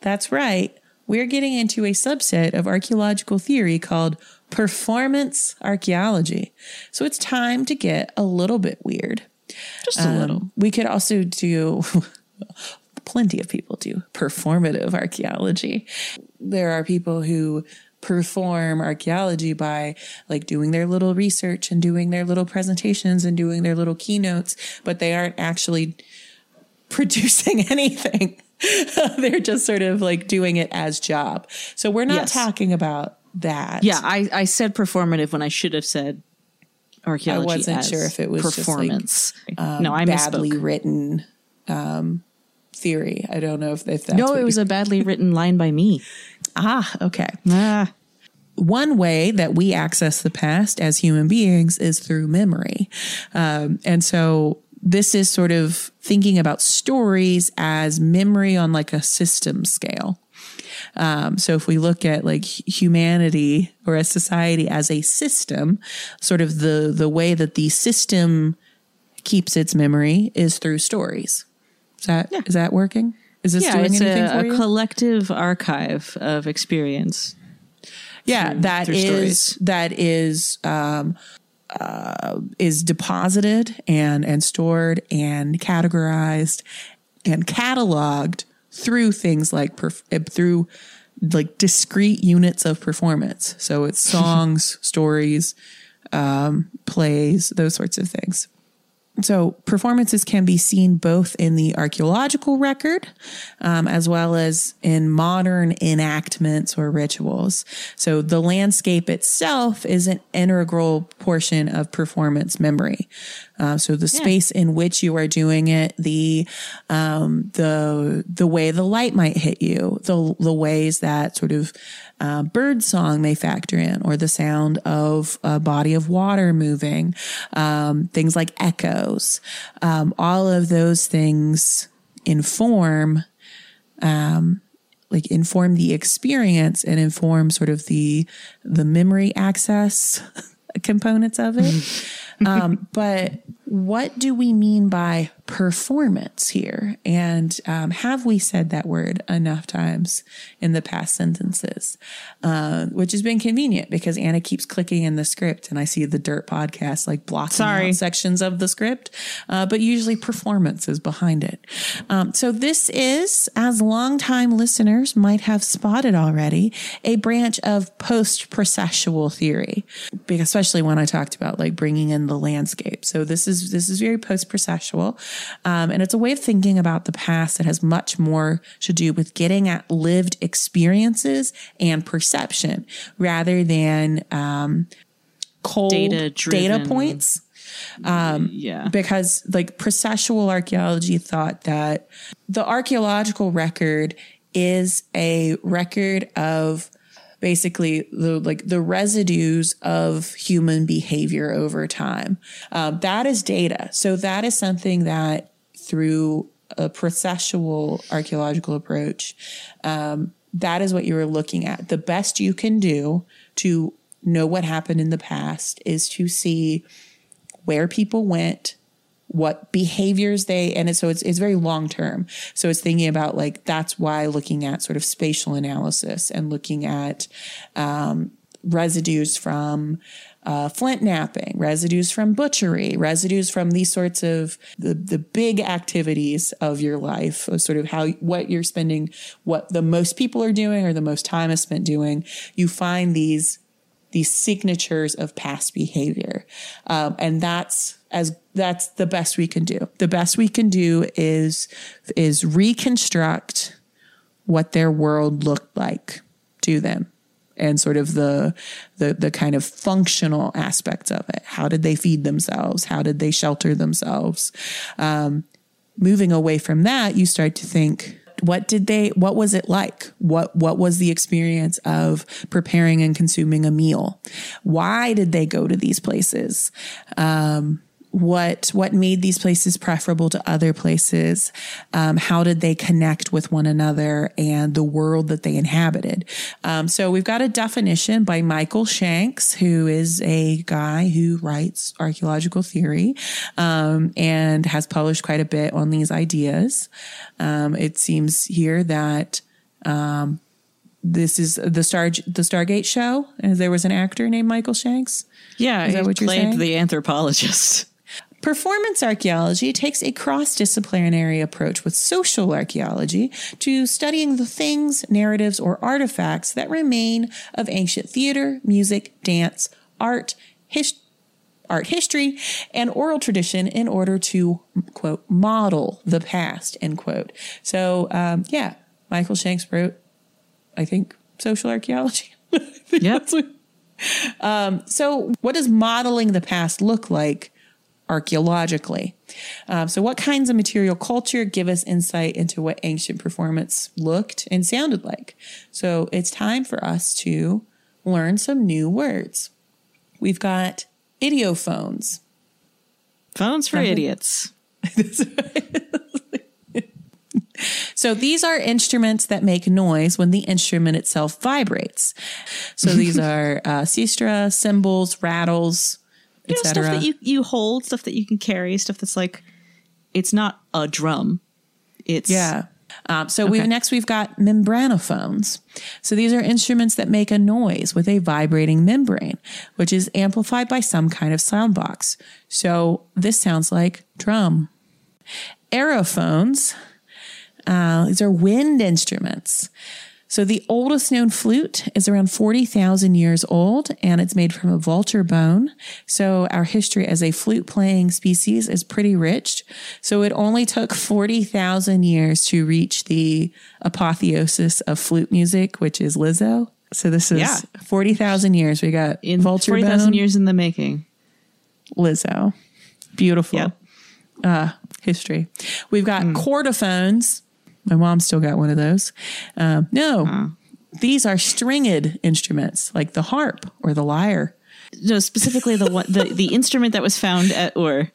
that's right. We're getting into a subset of archaeological theory called performance archaeology. So it's time to get a little bit weird. Just a little. Um, we could also do plenty of people do performative archaeology. There are people who perform archaeology by like doing their little research and doing their little presentations and doing their little keynotes, but they aren't actually producing anything. They're just sort of like doing it as job. So we're not Yes. talking about that. Yeah, I, I said performative when I should have said archaeology. I wasn't as sure if it was just, like, performance. um, no, I badly misspoke. written um, theory. I don't know if, if that's No, it was a badly written line by me. ah okay. Ah, one way that we access the past as human beings is through memory. Um, and so this is sort of thinking about stories as memory on like a system scale. Um, so if we look at like humanity or a society as a system, sort of the the way that the system keeps its memory is through stories. Is that is that working? Is this Yeah, doing it's anything a, for a you? collective archive of experience. yeah, through- that through is stories. that is um, uh, is deposited and and stored and categorized and cataloged through things like perf- uh, through like discrete units of performance. So it's songs, stories, um, plays, those sorts of things. So performances can be seen both in the archaeological record um, as well as in modern enactments or rituals. So the landscape itself is an integral portion of performance memory. Uh, so the space in which you are doing it, the um, the the way the light might hit you, the the ways that sort of uh, bird song may factor in, or the sound of a body of water moving, um, things like echoes. Um, all of those things inform like inform the experience and inform sort of the the memory access components of it. Um, but what do we mean by performance here? And um, have we said that word enough times in the past sentences? Uh, which has been convenient because Anna keeps clicking in the script, and I see the Dirt podcast like blocking Sorry. out sections of the script, uh, but usually performance is behind it. Um, so this is, as longtime listeners might have spotted already, a branch of post-processual theory, especially when I talked about like bringing in the landscape. So this is this is very post-processual, um, and it's a way of thinking about the past that has much more to do with getting at lived experiences and perception rather than um, cold data points yeah. because like processual archaeology thought that the archaeological record is a record of basically the like the residues of human behavior over time. Um, that is data. So that is something that through a processual archaeological approach um, that is what you are looking at. The best you can do to know what happened in the past is to see where people went, what behaviors they and it's, so it's it's very long term. So it's thinking about like that's why looking at sort of spatial analysis and looking at um, residues from uh, flint knapping, residues from butchery, residues from these sorts of the the big activities of your life, sort of how what you're spending, what the most people are doing or the most time is spent doing. You find these these signatures of past behavior, um, and that's as that's the best we can do. The best we can do is is reconstruct what their world looked like to them and sort of the the the kind of functional aspects of it. How did they feed themselves? How did they shelter themselves? Um, moving away from that, you start to think what did they what was it like what what was the experience of preparing and consuming a meal why did they go to these places um, what what made these places preferable to other places? Um, how did they connect with one another and the world that they inhabited? Um, so we've got a definition by michael shanks who is a guy who writes archaeological theory um, and has published quite a bit on these ideas. Um, it seems here that um, this is the star the stargate show. And there was an actor named michael shanks. Yeah, Is that he what you're played saying? the anthropologist. Performance archaeology takes a cross disciplinary approach with social archaeology to studying the things, narratives, or artifacts that remain of ancient theater, music, dance, art, his- art history, and oral tradition in order to, quote, model the past, end quote. So, um, yeah, Michael Shanks wrote, I think, social archaeology. Yep. So, what does modeling the past look like archaeologically? Um, so, what kinds of material culture give us insight into what ancient performance looked and sounded like? So, it's time for us to learn some new words. We've got idiophones. Phones for Nothing. idiots. So these are instruments that make noise when the instrument itself vibrates. So these are uh, sistra, cymbals, rattles, You know, stuff that you, you hold, stuff that you can carry, stuff that's like, it's not a drum. It's Yeah. Um, so we Okay. next we've got membranophones. So these are instruments that make a noise with a vibrating membrane, which is amplified by some kind of sound box. So this sounds like drum. Aerophones. Uh, these are wind instruments. So the oldest known flute is around 40,000 years old and it's made from a vulture bone. So our history as a flute playing species is pretty rich. So it only took 40,000 years to reach the apotheosis of flute music, which is Lizzo. So this is Yeah. 40,000 years. We got in vulture 40,000 bone, years in the making. Lizzo. Beautiful Yep. uh, history. We've got chordophones. My mom still got one of those. Um, no, these are stringed instruments like the harp or the lyre. No, specifically the one, the, the instrument that was found at, or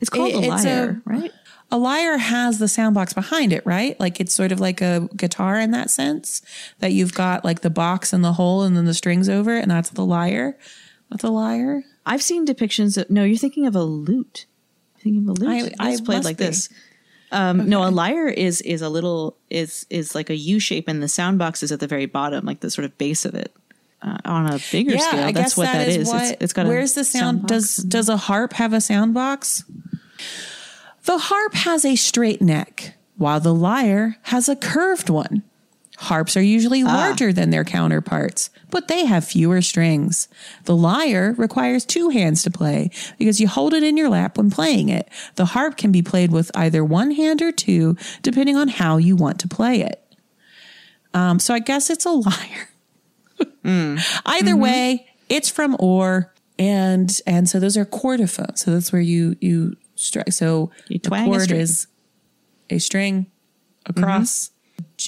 it's called It- a lyre, a- right? A lyre has the sound box behind it, right? Like it's sort of like a guitar in that sense that you've got like the box and the hole and then the strings over it, and that's the lyre. That's a lyre. I've seen depictions of, no, you're thinking of a lute. You're thinking of a lute. I- I played like be. this. Um, No, a lyre is is a little is is like a U shape, and the sound box is at the very bottom, like the sort of base of it. Uh, on a bigger scale, I that's what that is. It's, it's got. Where's a the sound? box does does a harp have a sound box? The harp has a straight neck, while the lyre has a curved one. Harps are usually Ah. larger than their counterparts, but they have fewer strings. The lyre requires two hands to play because you hold it in your lap when playing it. The harp can be played with either one hand or two, depending on how you want to play it. Um, so I guess it's a lyre. Hmm. Either Mm-hmm. way, it's from or and and so those are chordophones. So that's where you you strike. So You twang a chord string. is a string across,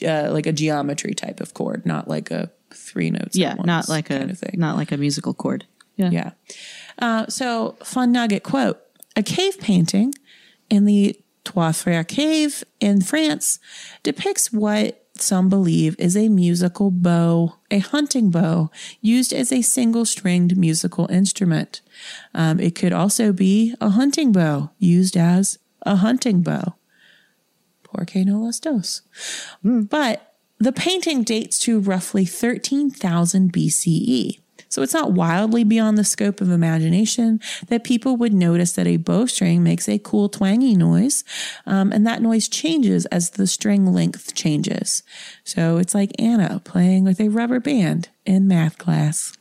uh, like a geometry type of chord, not like a three notes. at yeah, not like a of thing. not like a musical chord. Yeah, Yeah. Uh, so, fun nugget quote A cave painting in the Trois Frères Cave in France depicts what some believe is a musical bow, a hunting bow, used as a single stringed musical instrument. Um, it could also be a hunting bow, used as a hunting bow. Porque no las dos. But the painting dates to roughly 13,000 BCE. So it's not wildly beyond the scope of imagination that people would notice that a bowstring makes a cool twangy noise, um, and that noise changes as the string length changes. So it's like Anna playing with a rubber band in math class.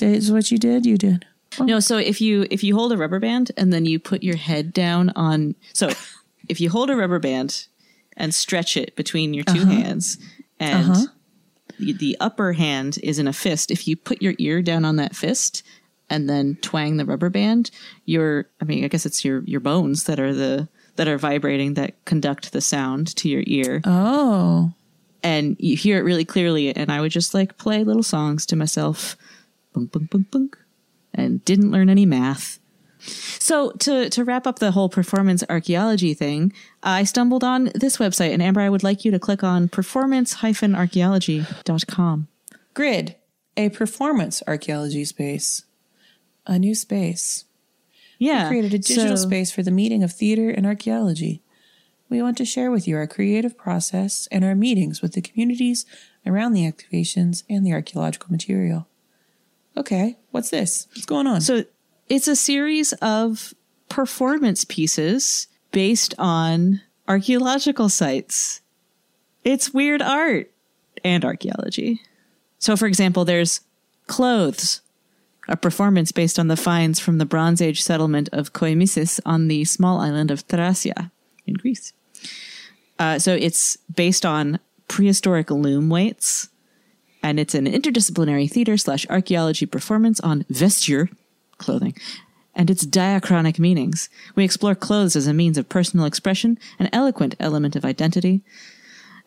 yeah. Is what you did? You did. No, so if you if you hold a rubber band and then you put your head down on so if you hold a rubber band and stretch it between your 2 uh-huh. hands and uh-huh. the, the upper hand is in a fist, if you put your ear down on that fist and then twang the rubber band, your I mean I guess it's your your bones that are the that are vibrating that conduct the sound to your ear. Oh, and you hear it really clearly and I would just like play little songs to myself bunk bunk bunk bunk and didn't learn any math. So to to wrap up the whole performance archaeology thing, I stumbled on this website and Amber I would like you to click on performance-archaeology.com. Grid, a performance archaeology space, a new space. Yeah. created a digital so- space for the meeting of theater and archaeology. We want to share with you our creative process and our meetings with the communities around the activations and the archaeological material. Okay, what's this? What's going on? So it's a series of performance pieces based on archaeological sites. It's weird art and archaeology. So, for example, there's Clothes, a performance based on the finds from the Bronze Age settlement of Koimisis on the small island of Thracia in Greece. Uh, so it's based on prehistoric loom weights, and it's an interdisciplinary theater slash archaeology performance on vesture, clothing, and its diachronic meanings. We explore clothes as a means of personal expression, an eloquent element of identity,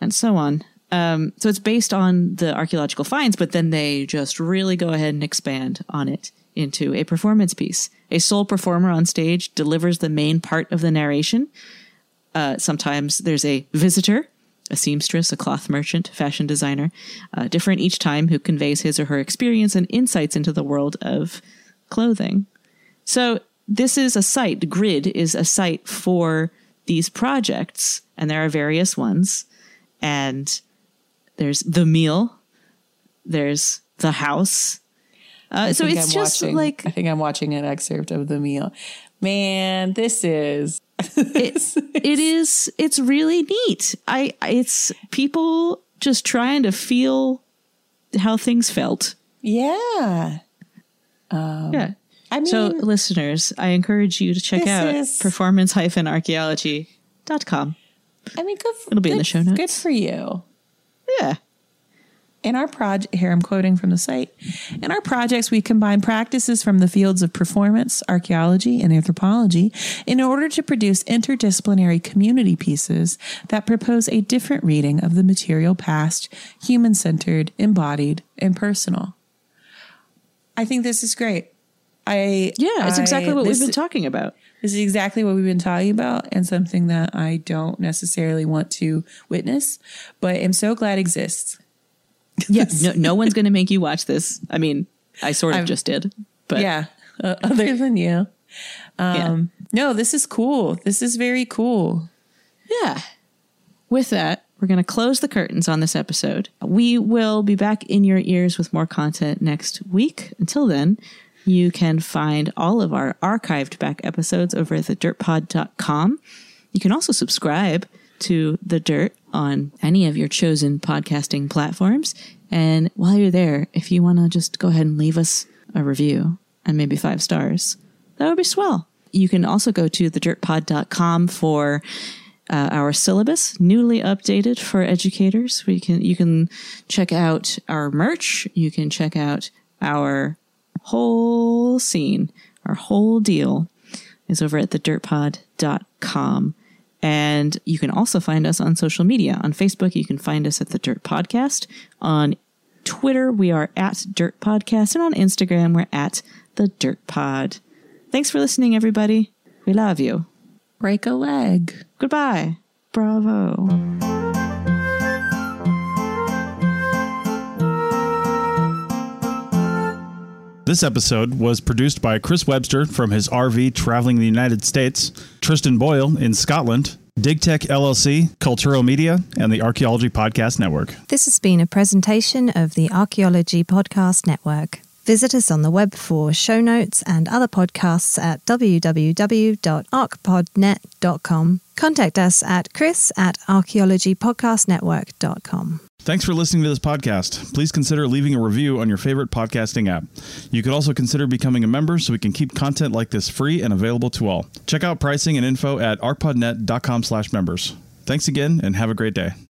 and so on. Um, so it's based on the archaeological finds, but then they just really go ahead and expand on it into a performance piece. A sole performer on stage delivers the main part of the narration. Uh, sometimes there's a visitor, a seamstress, a cloth merchant, fashion designer, uh, different each time, who conveys his or her experience and insights into the world of clothing. So this is a site. Grid is a site for these projects, and there are various ones. And there's the meal, there's the house. Uh, so it's I'm just watching- like I think I'm watching an excerpt of the meal. Man, this is it, it is it's really neat i it's people just trying to feel how things felt yeah. Um, yeah I mean, so listeners i encourage you to check out is- performance-archaeology.com I mean, good. For, It'll be in the show notes. Good for you. yeah In our project, here I'm quoting from the site. In our projects, we combine practices from the fields of performance, archaeology, and anthropology in order to produce interdisciplinary community pieces that propose a different reading of the material past, human centered, embodied, and personal. I think this is great. I yeah it's I- exactly what this- we've been talking about This is exactly what we've been talking about and something that I don't necessarily want to witness, but am so glad exists. yeah no, no one's gonna make you watch this i mean i sort of I'm- just did but yeah, uh, other than you. yeah. Um, no, this is cool. This is very cool. Yeah. With that, we're going to close the curtains on this episode. We will be back in your ears with more content next week. Until then, you can find all of our archived back episodes over at thedirtpod.com. You can also subscribe to The Dirt on any of your chosen podcasting platforms. And while you're there, if you want to just go ahead and leave us a review and maybe five stars, that would be swell. You can also go to thedirtpod.com for uh, our syllabus, newly updated for educators. We can you can check out our merch. You can check out our whole scene, our whole deal is over at thedirtpod.com. And you can also find us on social media. On Facebook, you can find us at the Dirt Podcast. On Twitter, we are at Dirt Podcast. And on Instagram, we're at the Dirt Pod. Thanks for listening, everybody. We love you. Break a leg. Goodbye. Bravo. This episode was produced by Chris Webster from his RV traveling the United States, Tristan Boyle in Scotland, DigTech LLC, Kulturo Media, and the Archaeology Podcast Network. This has been a presentation of the Archaeology Podcast Network. Visit us on the web for show notes and other podcasts at www.archpodnet.com. Contact us at chris at archaeologypodcastnetwork.com. Thanks for listening to this podcast. Please consider leaving a review on your favorite podcasting app. You could also consider becoming a member so we can keep content like this free and available to all. Check out pricing and info at archpodnet.com slash members. Thanks again and have a great day.